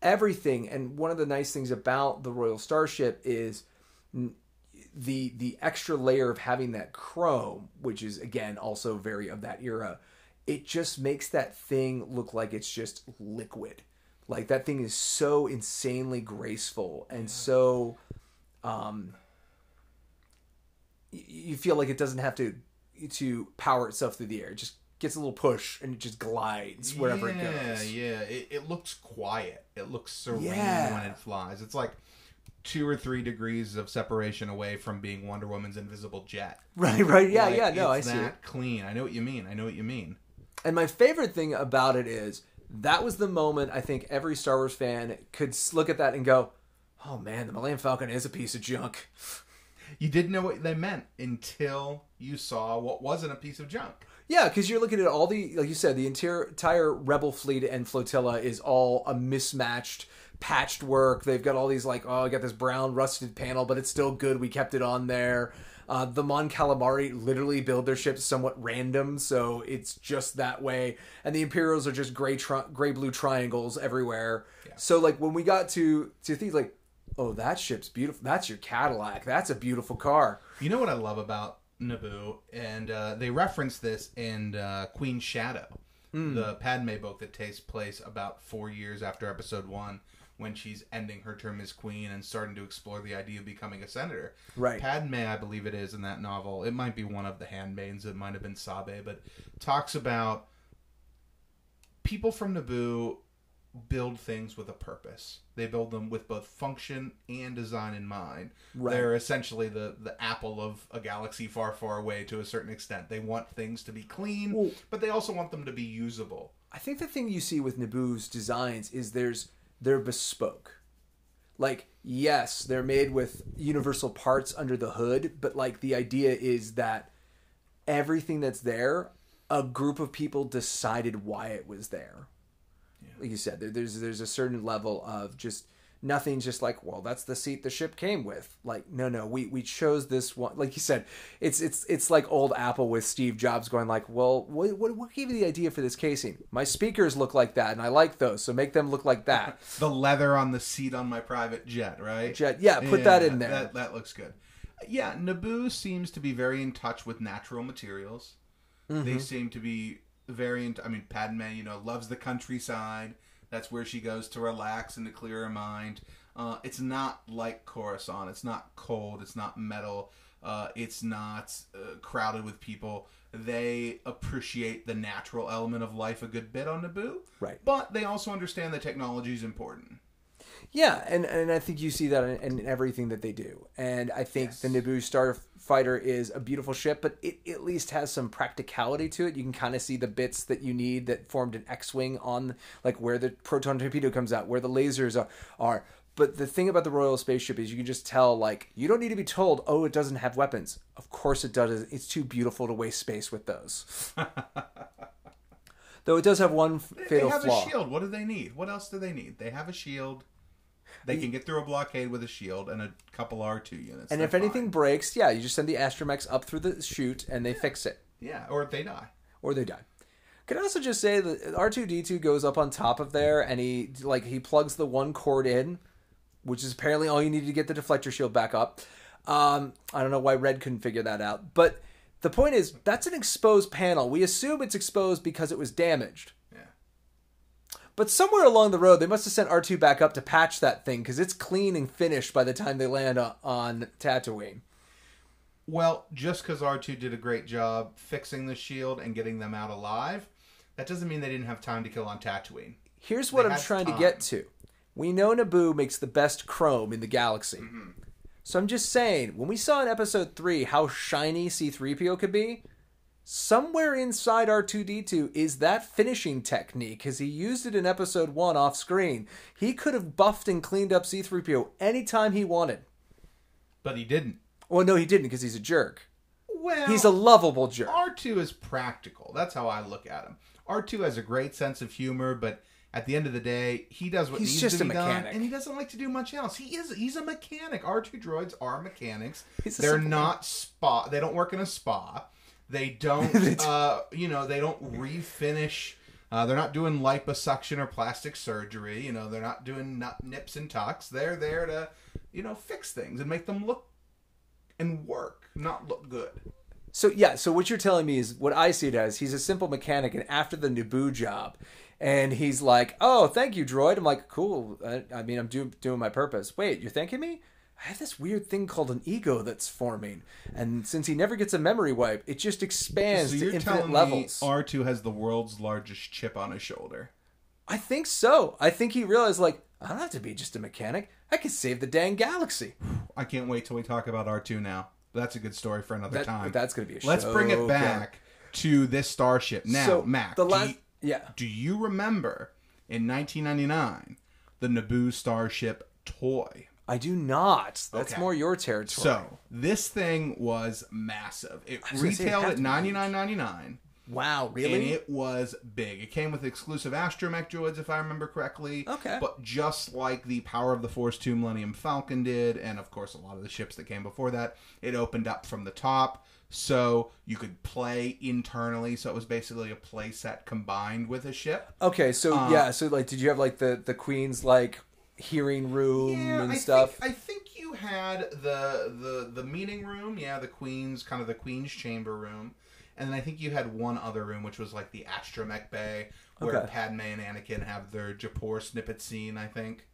everything. And one of the nice things about the Royal Starship is the the extra layer of having that chrome, which is again also very of that era, it just makes that thing look like it's just liquid. Like that thing is so insanely graceful and so um you feel like it doesn't have to to power itself through the air. It just gets a little push and it just glides wherever yeah, it goes. Yeah, it, it looks quiet. It looks serene Yeah. when it flies. It's like two or three degrees of separation away from being Wonder Woman's invisible jet. Right, right. Yeah, Like, yeah, no, I see. that it. clean. I know what you mean. I know what you mean. And my favorite thing about it is that was the moment I think every Star Wars fan could look at that and go, "Oh man, the Millennium Falcon is a piece of junk." You didn't know what they meant until you saw what wasn't a piece of junk. Yeah, because you're looking at all the, like you said, the entire, entire Rebel fleet and flotilla is all a mismatched, patched work. They've got all these like, oh, I got this brown rusted panel, but it's still good. We kept it on there. Uh, the Mon Calamari literally build their ships somewhat random, so it's just that way. And the Imperials are just gray, tri- gray blue triangles everywhere. So like when we got to to things like, oh, that ship's beautiful. That's your Cadillac. That's a beautiful car. You know what I love about Naboo, and uh, they reference this in uh, Queen Shadow, Hmm. the Padme book that takes place about four years after Episode One, when she's ending her term as queen and starting to explore the idea of becoming a senator. Right. Padme, I believe it is in that novel. It might be one of the handmaids. It might have been Sabe, but talks about people from Naboo build things with a purpose. They build them with both function and design in mind. Right. They're essentially the the apple of a galaxy far, far away to a certain extent. They want things to be clean, Well- but they also want them to be usable. I think the thing you see with Naboo's designs is there's they're bespoke. Like, yes, they're made with universal parts under the hood, but like the idea is that everything that's there, a group of people decided why it was there. Like you said, there, there's there's a certain level of just nothing's just like, well, that's the seat the ship came with. Like, no, no, we we chose this one. Like you said, it's it's it's like old Apple with Steve Jobs going like, well, what what, what gave you the idea for this casing? My speakers look like that, and I like those, so make them look like that. The leather on the seat on my private jet, right? Jet, yeah, put that in there. That, that looks good. Yeah, Naboo seems to be very in touch with natural materials. Mm-hmm. They seem to be very. In, I mean, Padme, you know, loves the countryside. That's where she goes to relax and to clear her mind. Uh, it's not like Coruscant. It's not cold. It's not metal. Uh, it's not uh, crowded with people. They appreciate the natural element of life a good bit on Naboo. Right. But they also understand that technology is important. Yeah, and, and I think you see that in, in everything that they do. And I think the Naboo Starfighter is a beautiful ship, but it at least has some practicality to it. You can kind of see the bits that you need that formed an X-wing on, like where the proton torpedo comes out, where the lasers are. are. But the thing about the Royal spaceship is you can just tell, like, you don't need to be told, oh, it doesn't have weapons. Of course it does. It's too beautiful to waste space with those. Though it does have one f- They have flaw. a shield. What do they need? What else do they need? They have a shield. They can get through a blockade with a shield and a couple R2 units. And They're if anything breaks, yeah, you just send the astromechs up through the chute and they fix it. Yeah, or they die. or they die. Can I also just say that R two D two goes up on top of there, and he like he plugs the one cord in, which is apparently all you need to get the deflector shield back up. Um, I don't know why Red couldn't figure that out, but the point is that's an exposed panel. We assume it's exposed because it was damaged. But somewhere along the road, they must have sent R2 back up to patch that thing because it's clean and finished by the time they land on, Tatooine. Well, just because R2 did a great job fixing the shield and getting them out alive, that doesn't mean they didn't have time to kill on Tatooine. Here's what They I'm trying to get to. We know Naboo makes the best chrome in the galaxy. Mm-hmm. So I'm just saying, when we saw in episode 3 how shiny C3PO could be, somewhere inside R2D2 is that finishing technique because he used it in episode 1 off screen. He could have buffed and cleaned up C3PO anytime he wanted. But he didn't. Well, no, he didn't because he's a jerk. Well, He's a lovable jerk. R2 is practical. That's how I look at him. R2 has a great sense of humor, but at the end of the day, he does what He's needs just to a be done, and he doesn't like to do much else. He is he's a mechanic. R2 droids are mechanics. They're not spa. They don't work in a spa. They don't uh, you know, they don't refinish uh, they're not doing liposuction or plastic surgery. You know, they're not doing nut, nips and tucks. They're there to, you know, fix things and make them look and work, not look good. So yeah, so what you're telling me is what I see it as. He's a simple mechanic, and after the Naboo job, and he's like, "Oh, thank you, droid." I'm like, "Cool." I, I mean, I'm do, doing my purpose. Wait, you're thanking me? I have this weird thing called an ego that's forming, and since he never gets a memory wipe, it just expands So to infinite levels. R2 has the world's largest chip on his shoulder. I think so. I think he realized, like, I don't have to be just a mechanic. I can save the dang galaxy. I can't wait till we talk about R2 now. That's a good story for another That- time. that's gonna be a Let's bring it back to this starship. Now, So, Mac, the do last- you- yeah. do you remember in 1999 the Naboo starship toy? I do not. That's Okay. more your territory. So this thing was massive. It was gonna say, it retailed had at to be ninety nine ninety nine. wow, And really? it was big. It came with exclusive astromech droids, if I remember correctly. Okay. But just like the Power of the Force 2 Millennium Falcon did, and of course a lot of the ships that came before that, it opened up from the top. So you could play internally. So it was basically a play set combined with a ship. Okay, so Uh, yeah, so like, did you have like the the queen's like hearing room and I stuff? Think, I think you had the the the meeting room, yeah, the queen's kind of the queen's chamber room, and then I think you had one other room which was like the astromech bay where Okay. Padme and Anakin have their Japor snippet scene. I think.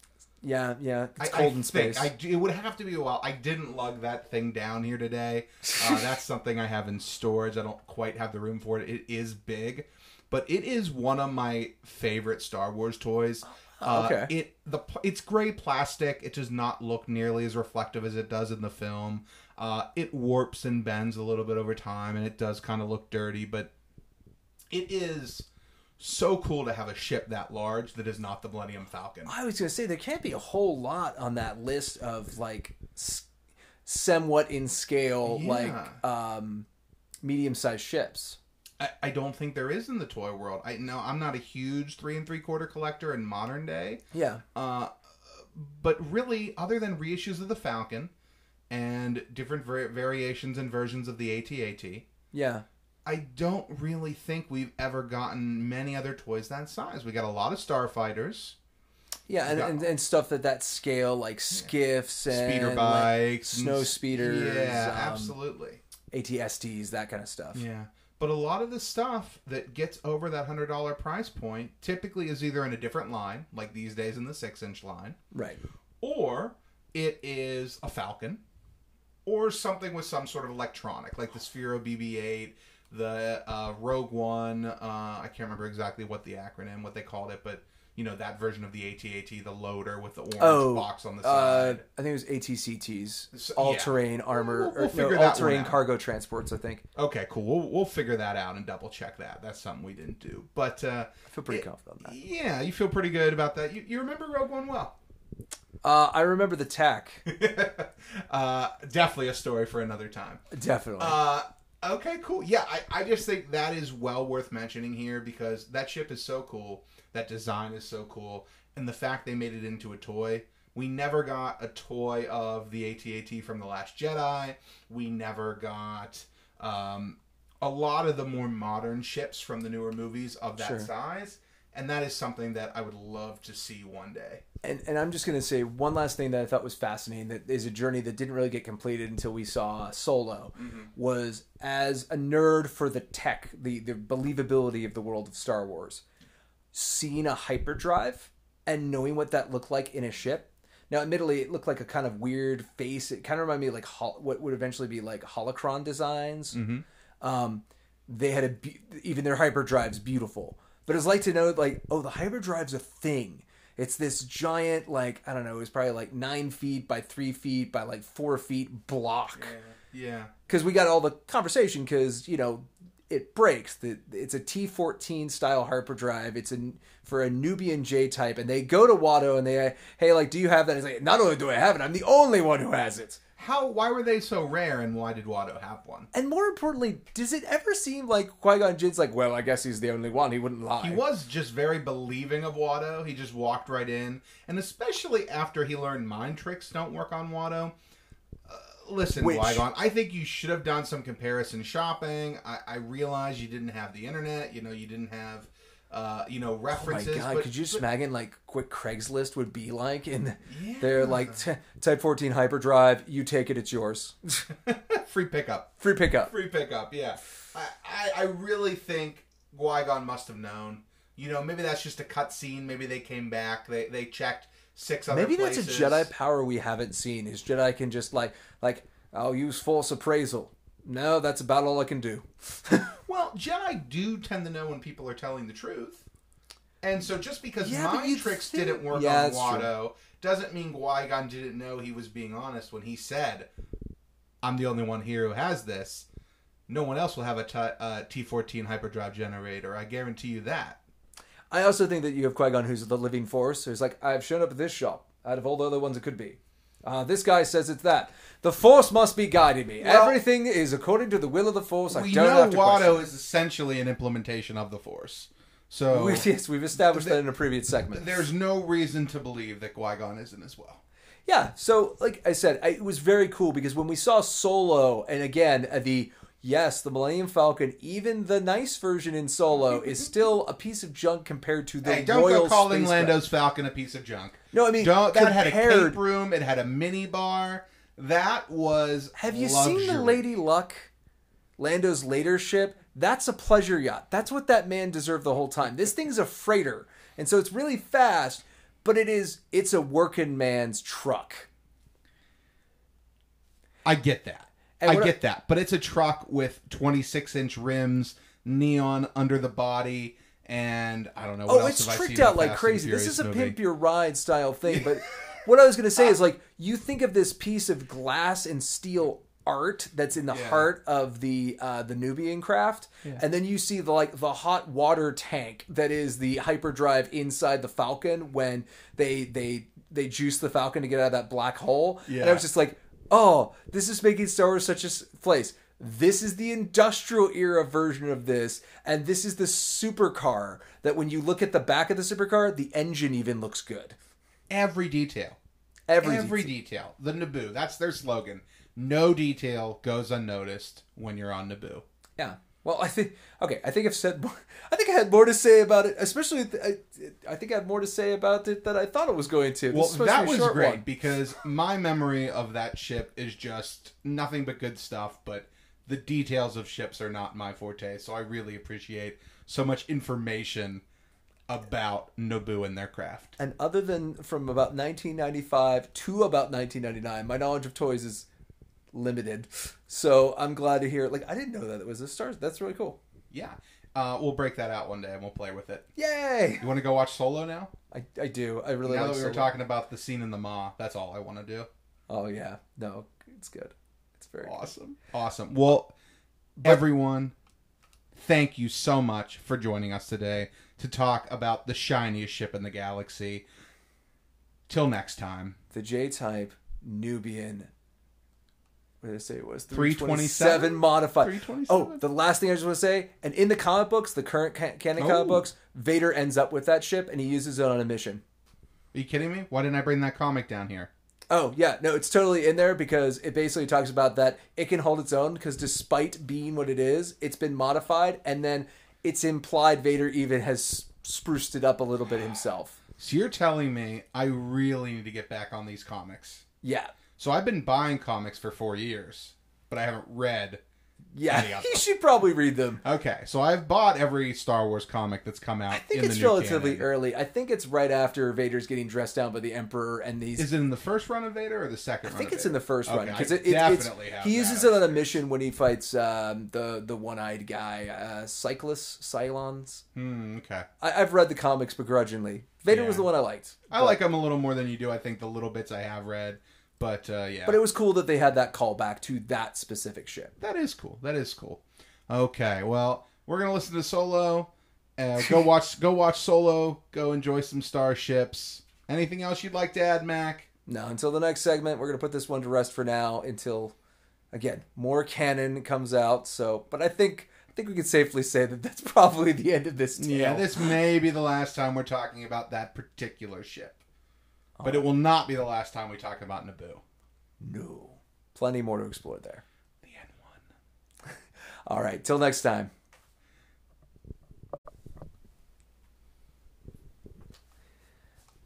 yeah, yeah, it's I, cold I in space. I, it would have to be a while. I didn't lug that thing down here today. Uh, that's something I have in storage. I don't quite have the room for it. It is big, but it is one of my favorite Star Wars toys. Uh, okay. It the it's gray plastic. It does not look nearly as reflective as it does in the film. Uh, it warps and bends a little bit over time, and it does kind of look dirty. But it is so cool to have a ship that large that is not the Millennium Falcon. I was gonna say there can't be a whole lot on that list of like s- somewhat in scale, Yeah. like um, medium-sized ships. I, I don't think there is in the toy world. I know I'm not a huge three and three quarter collector in modern day, Yeah, uh, but really, other than reissues of the Falcon and different var- variations and versions of the AT-AT, yeah. I don't really think we've ever gotten many other toys that size. We got a lot of Starfighters, Yeah, and, Yeah. and, and stuff at that scale, like skiffs and speeder bikes, and snow speeders, Yeah, um, absolutely. ATSTs, that kind of stuff. Yeah. But a lot of the stuff that gets over that hundred dollar price point typically is either in a different line, like these days in the six inch line, Right. or it is a Falcon, or something with some sort of electronic, like the Sphero BB-8, the uh, Rogue One. Uh, I can't remember exactly what the acronym, what they called it, but you know that version of the AT-AT, the loader with the orange Oh, box on the uh, side. I think it was ATCTs, all yeah. terrain armor, We'll- we'll or no, all terrain cargo transports. I think. Okay, cool. We'll we'll figure that out and double check that. That's something we didn't do. But uh, I feel pretty it- confident on that. yeah, you feel pretty good about that. You, you remember Rogue One well. Uh, I remember the tech. uh, definitely a story for another time. Definitely. Uh, okay, cool. Yeah, I, I just think that is well worth mentioning here because that ship is so cool. That design is so cool. And the fact they made it into a toy. We never got a toy of the AT-AT from The Last Jedi. We never got um, a lot of the more modern ships from the newer movies of that Sure. size. And that is something that I would love to see one day. and and I'm just gonna say one last thing that I thought was fascinating that is a journey that didn't really get completed until we saw Solo was as a nerd for the tech, the the believability of the world of Star Wars, seeing a hyperdrive and knowing what that looked like in a ship. Now, admittedly, it looked like a kind of weird face. It kind of reminded me of like hol- what would eventually be like holocron designs. Um, they had a be- even their hyperdrive's beautiful, but it's like to know like oh the hyperdrive's a thing. It's this giant like I don't know. It was probably like nine feet by three feet by like four feet block Yeah. because we got all the conversation because you know it breaks the it's a T14 style hyperdrive. it's for a Nubian J type and they go to Watto and they hey like do you have that he's like not only do I have it I'm the only one who has it How? Why were they so rare, and why did Watto have one? and more importantly does it ever seem like Qui Gon Jinn's like well I guess he's the only one he wouldn't lie He was just very believing of Watto. He just walked right in, and especially after he learned mind tricks don't work on Watto. Listen, Which- Qui-Gon, I think you should have done some comparison shopping. I, I realize you didn't have the internet. You know, you didn't have, uh, you know, Oh my god! but, could you just but- imagine like what Craigslist would be like in yeah. they're like t- Type 14 hyperdrive? You take it, it's yours. free pickup? Free pickup. Free pickup, yeah. I, I, I really think Qui-Gon must have known. You know, maybe that's just a cut scene. Maybe they came back. They they checked six other Maybe places. that's a Jedi power we haven't seen. Is Jedi can just like like I'll use Force appraisal. No, that's about all I can do. Well, Jedi do tend to know when people are telling the truth. And so just because Yeah, mind tricks think- didn't work Yeah, on that's true. Watto doesn't mean Qui-Gon didn't know he was being honest when he said, I'm the only one here who has this. No one else will have a T- uh, T14 hyperdrive generator. I guarantee you that. I also think that you have Qui Gon, who's the living Force, who's like, I've shown up at this shop out of all the other ones it could be. Uh, this guy says it's that. The Force must be guiding me. Well- Everything is according to the will of the Force. I we don't know have to Watto question. is essentially an implementation of the Force. So We- yes, we've established that in a previous segment. there's no reason to believe that Qui-Gon isn't as well. Yeah, so like I said, I, it was very cool because when we saw Solo, and again uh, the yes, the Millennium Falcon, even the nice version in Solo is still a piece of junk compared to the Hey, don't Royal go calling spacecraft. Lando's Falcon a piece of junk. No, I mean, don't. That had a cape room. It had a mini bar. That was. Have you seen the. Lady Luck, Lando's later ship? That's a pleasure yacht. That's what that man deserved the whole time. This thing's a freighter, and so it's really fast, but it is it's a working man's truck. I get that. And I get that. But it's a truck with 26 inch rims, neon under the body, and I don't know. What Oh, it's I tricked out like crazy. This is a movie? pimp your ride style thing. But what I was going to say is like you think of this piece of glass and steel art that's in the Yeah. heart of the uh, the Nubian craft, and then you see the like the hot water tank that is the hyperdrive inside the Falcon when they they they juice the Falcon to get out of that black hole. Yeah. And I was just like, oh, this is making Star Wars such a place. This is the industrial era version of this, and this is the supercar that when you look at the back of the supercar, the engine even looks good. Every detail. Every, Every detail. The Naboo. That's their slogan. No detail goes unnoticed when you're on Naboo. yeah. Well, I think okay. I think I've said more. I think I had more to say about it, especially. th- I, I think I had more to say about it than I thought it was going to. This Well, supposed to that was great one. because my memory of that ship is just nothing but good stuff, but the details of ships are not my forte, so I really appreciate so much information about Naboo and their craft. And other than from about 1995 to about 1999, my knowledge of toys is limited. So I'm glad to hear. Like I didn't know that it was a Star. That's really cool. Yeah. Uh, we'll break that out one day and we'll play with it. Yay! You want to go watch Solo now? I, I do. I really now like that we were talking about the scene in the Ma. that's all I want to do. Oh yeah, no, it's good. It's very good. Awesome. Awesome. Well, everyone, thank you so much for joining us today to talk about the shiniest ship in the galaxy. Till next time. The J-type Nubian. What did I say it was? 327? modified. 327? Oh, the last thing I just want to say, and in the comic books, the current ca- canon Oh. comic books, Vader ends up with that ship and he uses it on a mission. Are you kidding me? Why didn't I bring that comic down here? Oh yeah, no, it's totally in there because it basically talks about that it can hold its own because despite being what it is, it's been modified, and then it's implied Vader even has spruced it up a little bit himself. So you're telling me I really need to get back on these comics. Yeah, So I've been buying comics for four years, but I haven't read. yeah, Any of you should probably read them. Okay, so I've bought every Star Wars comic that's come out. I think in it's relatively canon. early. I think it's right after Vader's getting dressed down by the Emperor, and these. Is it in the first run of Vader or the second? I think it's in the Vader? first run because it, it, definitely it's, have he uses it on a mission when he fights um, the the one eyed guy, uh, Cyclus Cylons. Hmm, okay. I, I've read the comics begrudgingly. Vader Yeah. was the one I liked. I like them a little more than you do. I think the little bits I have read, but uh, yeah, But it was cool that they had that callback to that specific ship. that is cool. That is cool. Okay, well, we're gonna listen to Solo. Uh, go watch. Go watch Solo. Go enjoy some starships. Anything else you'd like to add, Mac? No. until the next segment, we're going to put this one to rest for now until, again, more canon comes out. So, but I think I think we can safely say that that's probably the end of this tale. Yeah, this may be the last time we're talking about that particular ship, but it will not be the last time we talk about Naboo. No. Plenty more to explore there. The N1. All right, till next time.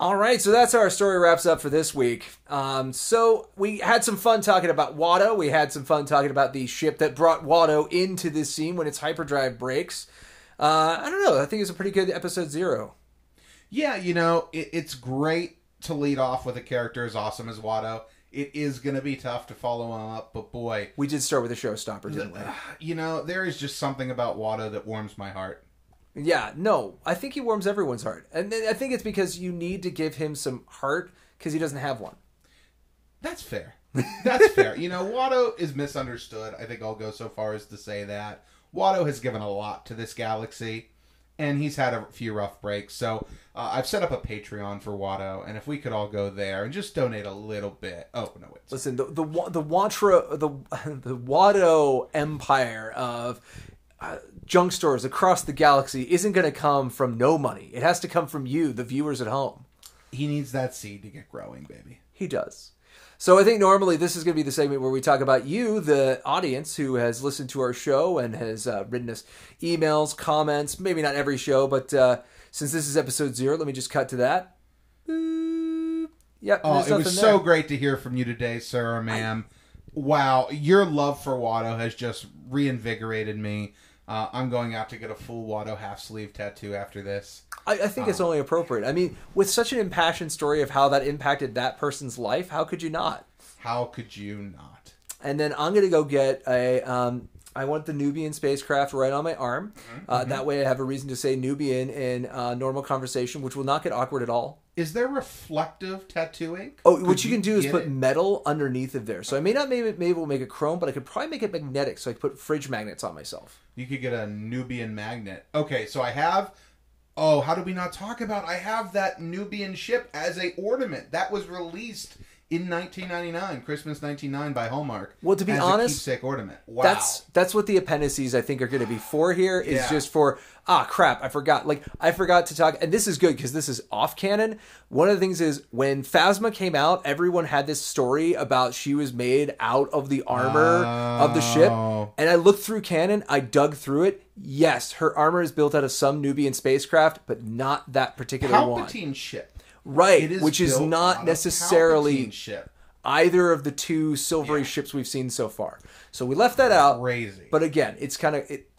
All right, so that's how our story wraps up for this week. Um, so we had some fun talking about Watto. We had some fun talking about the ship that brought Watto into this scene when its hyperdrive breaks. Uh, I don't know. I think it's a pretty good episode zero. Yeah, you know, it, it's great to lead off with a character as awesome as Watto. It is going to be tough to follow him up, but boy, We did start with a showstopper, didn't we? you know, there is just something about Watto that warms my heart. Yeah, no, I think he warms everyone's heart, and I think it's because you need to give him some heart because he doesn't have one. That's fair. That's fair. You know, Watto is misunderstood. I think I'll go so far as to say that. Watto has given a lot to this galaxy, and he's had a few rough breaks. So uh, I've set up a Patreon for Watto, and if we could all go there and just donate a little bit. Oh, no, wait. Listen, the the the Watra the the Watto empire of uh, junk stores across the galaxy isn't going to come from no money. It has to come from you, the viewers at home. He needs that seed to get growing, baby. He does. So I think normally this is going to be the segment where we talk about you, the audience who has listened to our show and has uh, written us emails, comments. Maybe not every show, but uh, since this is episode zero, let me just cut to that. Yep. Oh, it was nothing so great to hear from you today, sir or ma'am. wow, your love for Watto has just reinvigorated me. Uh, I'm going out to get a full Watto half sleeve tattoo after this. I, I think it's only appropriate. I mean, with such an impassioned story of how that impacted that person's life, how could you not? How could you not? And then I'm gonna go get a. Um, I want the Nubian spacecraft right on my arm. Uh, That way, I have a reason to say Nubian in uh, normal conversation, which will not get awkward at all. Is there reflective tattooing? Oh, Could what you can do is put it? metal underneath of there. So I may not maybe, maybe to make it chrome, but I could probably make it magnetic. So I could put fridge magnets on myself. You could get a Nubian magnet. Okay, so I have. Oh, how did we not talk about? I have that Nubian ship as a ornament that was released in 1999, Christmas 1999 by Hallmark. Well, to be honest, a keepsake ornament. Wow. That's that's what the appendices I think are going to be for here. Is Yeah. just for ah crap I forgot like I forgot to talk and this is good because this is off canon. One of the things is when Phasma came out, everyone had this story about she was made out of the armor of the ship, Oh. and I looked through canon. I dug through it. Yes, her armor is built out of some Nubian spacecraft, but not that particular one. Palpatine ship. Right, is which is not necessarily either of the two silvery ships we've seen so far. So we left that out. Crazy. But again, it's kind of it.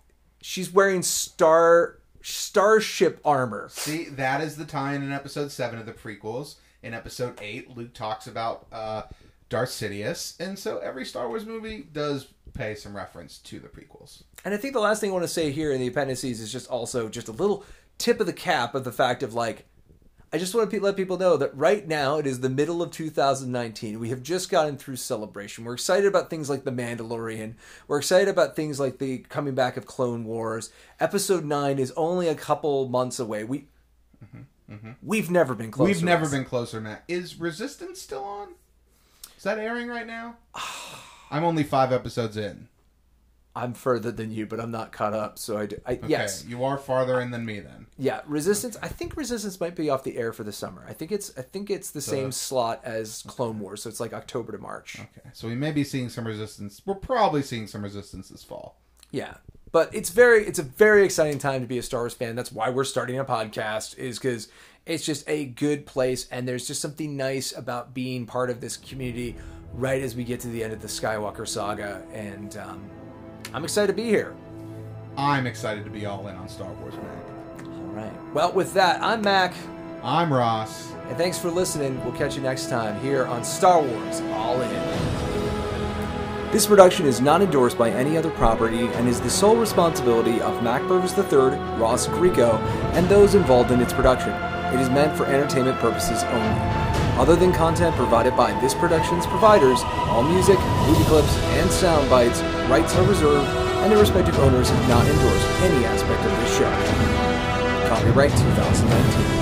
She's wearing star starship armor. See, that is the tie in in episode seven of the prequels. In episode eight, Luke talks about uh, Darth Sidious, and so every Star Wars movie does pay some reference to the prequels. And I think the last thing I want to say here in the appendices is just also just a little tip of the cap of the fact of like, I just want to pe- let people know that right now it is the middle of 2019. We have just gotten through Celebration. We're excited about things like The Mandalorian. We're excited about things like the coming back of Clone Wars. Episode 9 is only a couple months away. We. We've never been closer. Mm-hmm, We've never been closer, Matt. Is Resistance still on? Is that airing right now? I'm only five episodes in. I'm further than you, but I'm not caught up. So I, do, I Okay, yes, you are farther in than me then. Yeah, Resistance. I think Resistance might be off the air for the summer. I think it's I think it's the same slot as Clone Wars, so it's like October to March. Okay, so we may be seeing some Resistance. We're probably seeing some Resistance this fall. Yeah, but it's very it's a very exciting time to be a Star Wars fan. That's why we're starting a podcast is because it's just a good place, and there's just something nice about being part of this community right as we get to the end of the Skywalker saga, and um, I'm excited to be here. I'm excited to be all in on Star Wars, Mac. All right. Well, with that, I'm Mac. I'm Ross. And thanks for listening. We'll catch you next time here on Star Wars All In. This production is not endorsed by any other property and is the sole responsibility of Mac Burgers III, Ross Greco, and those involved in its production. It is meant for entertainment purposes only. Other than content provided by this production's providers, all music, movie clips, and sound bites, rights are reserved, and their respective owners have not endorsed any aspect of this show. Copyright 2019.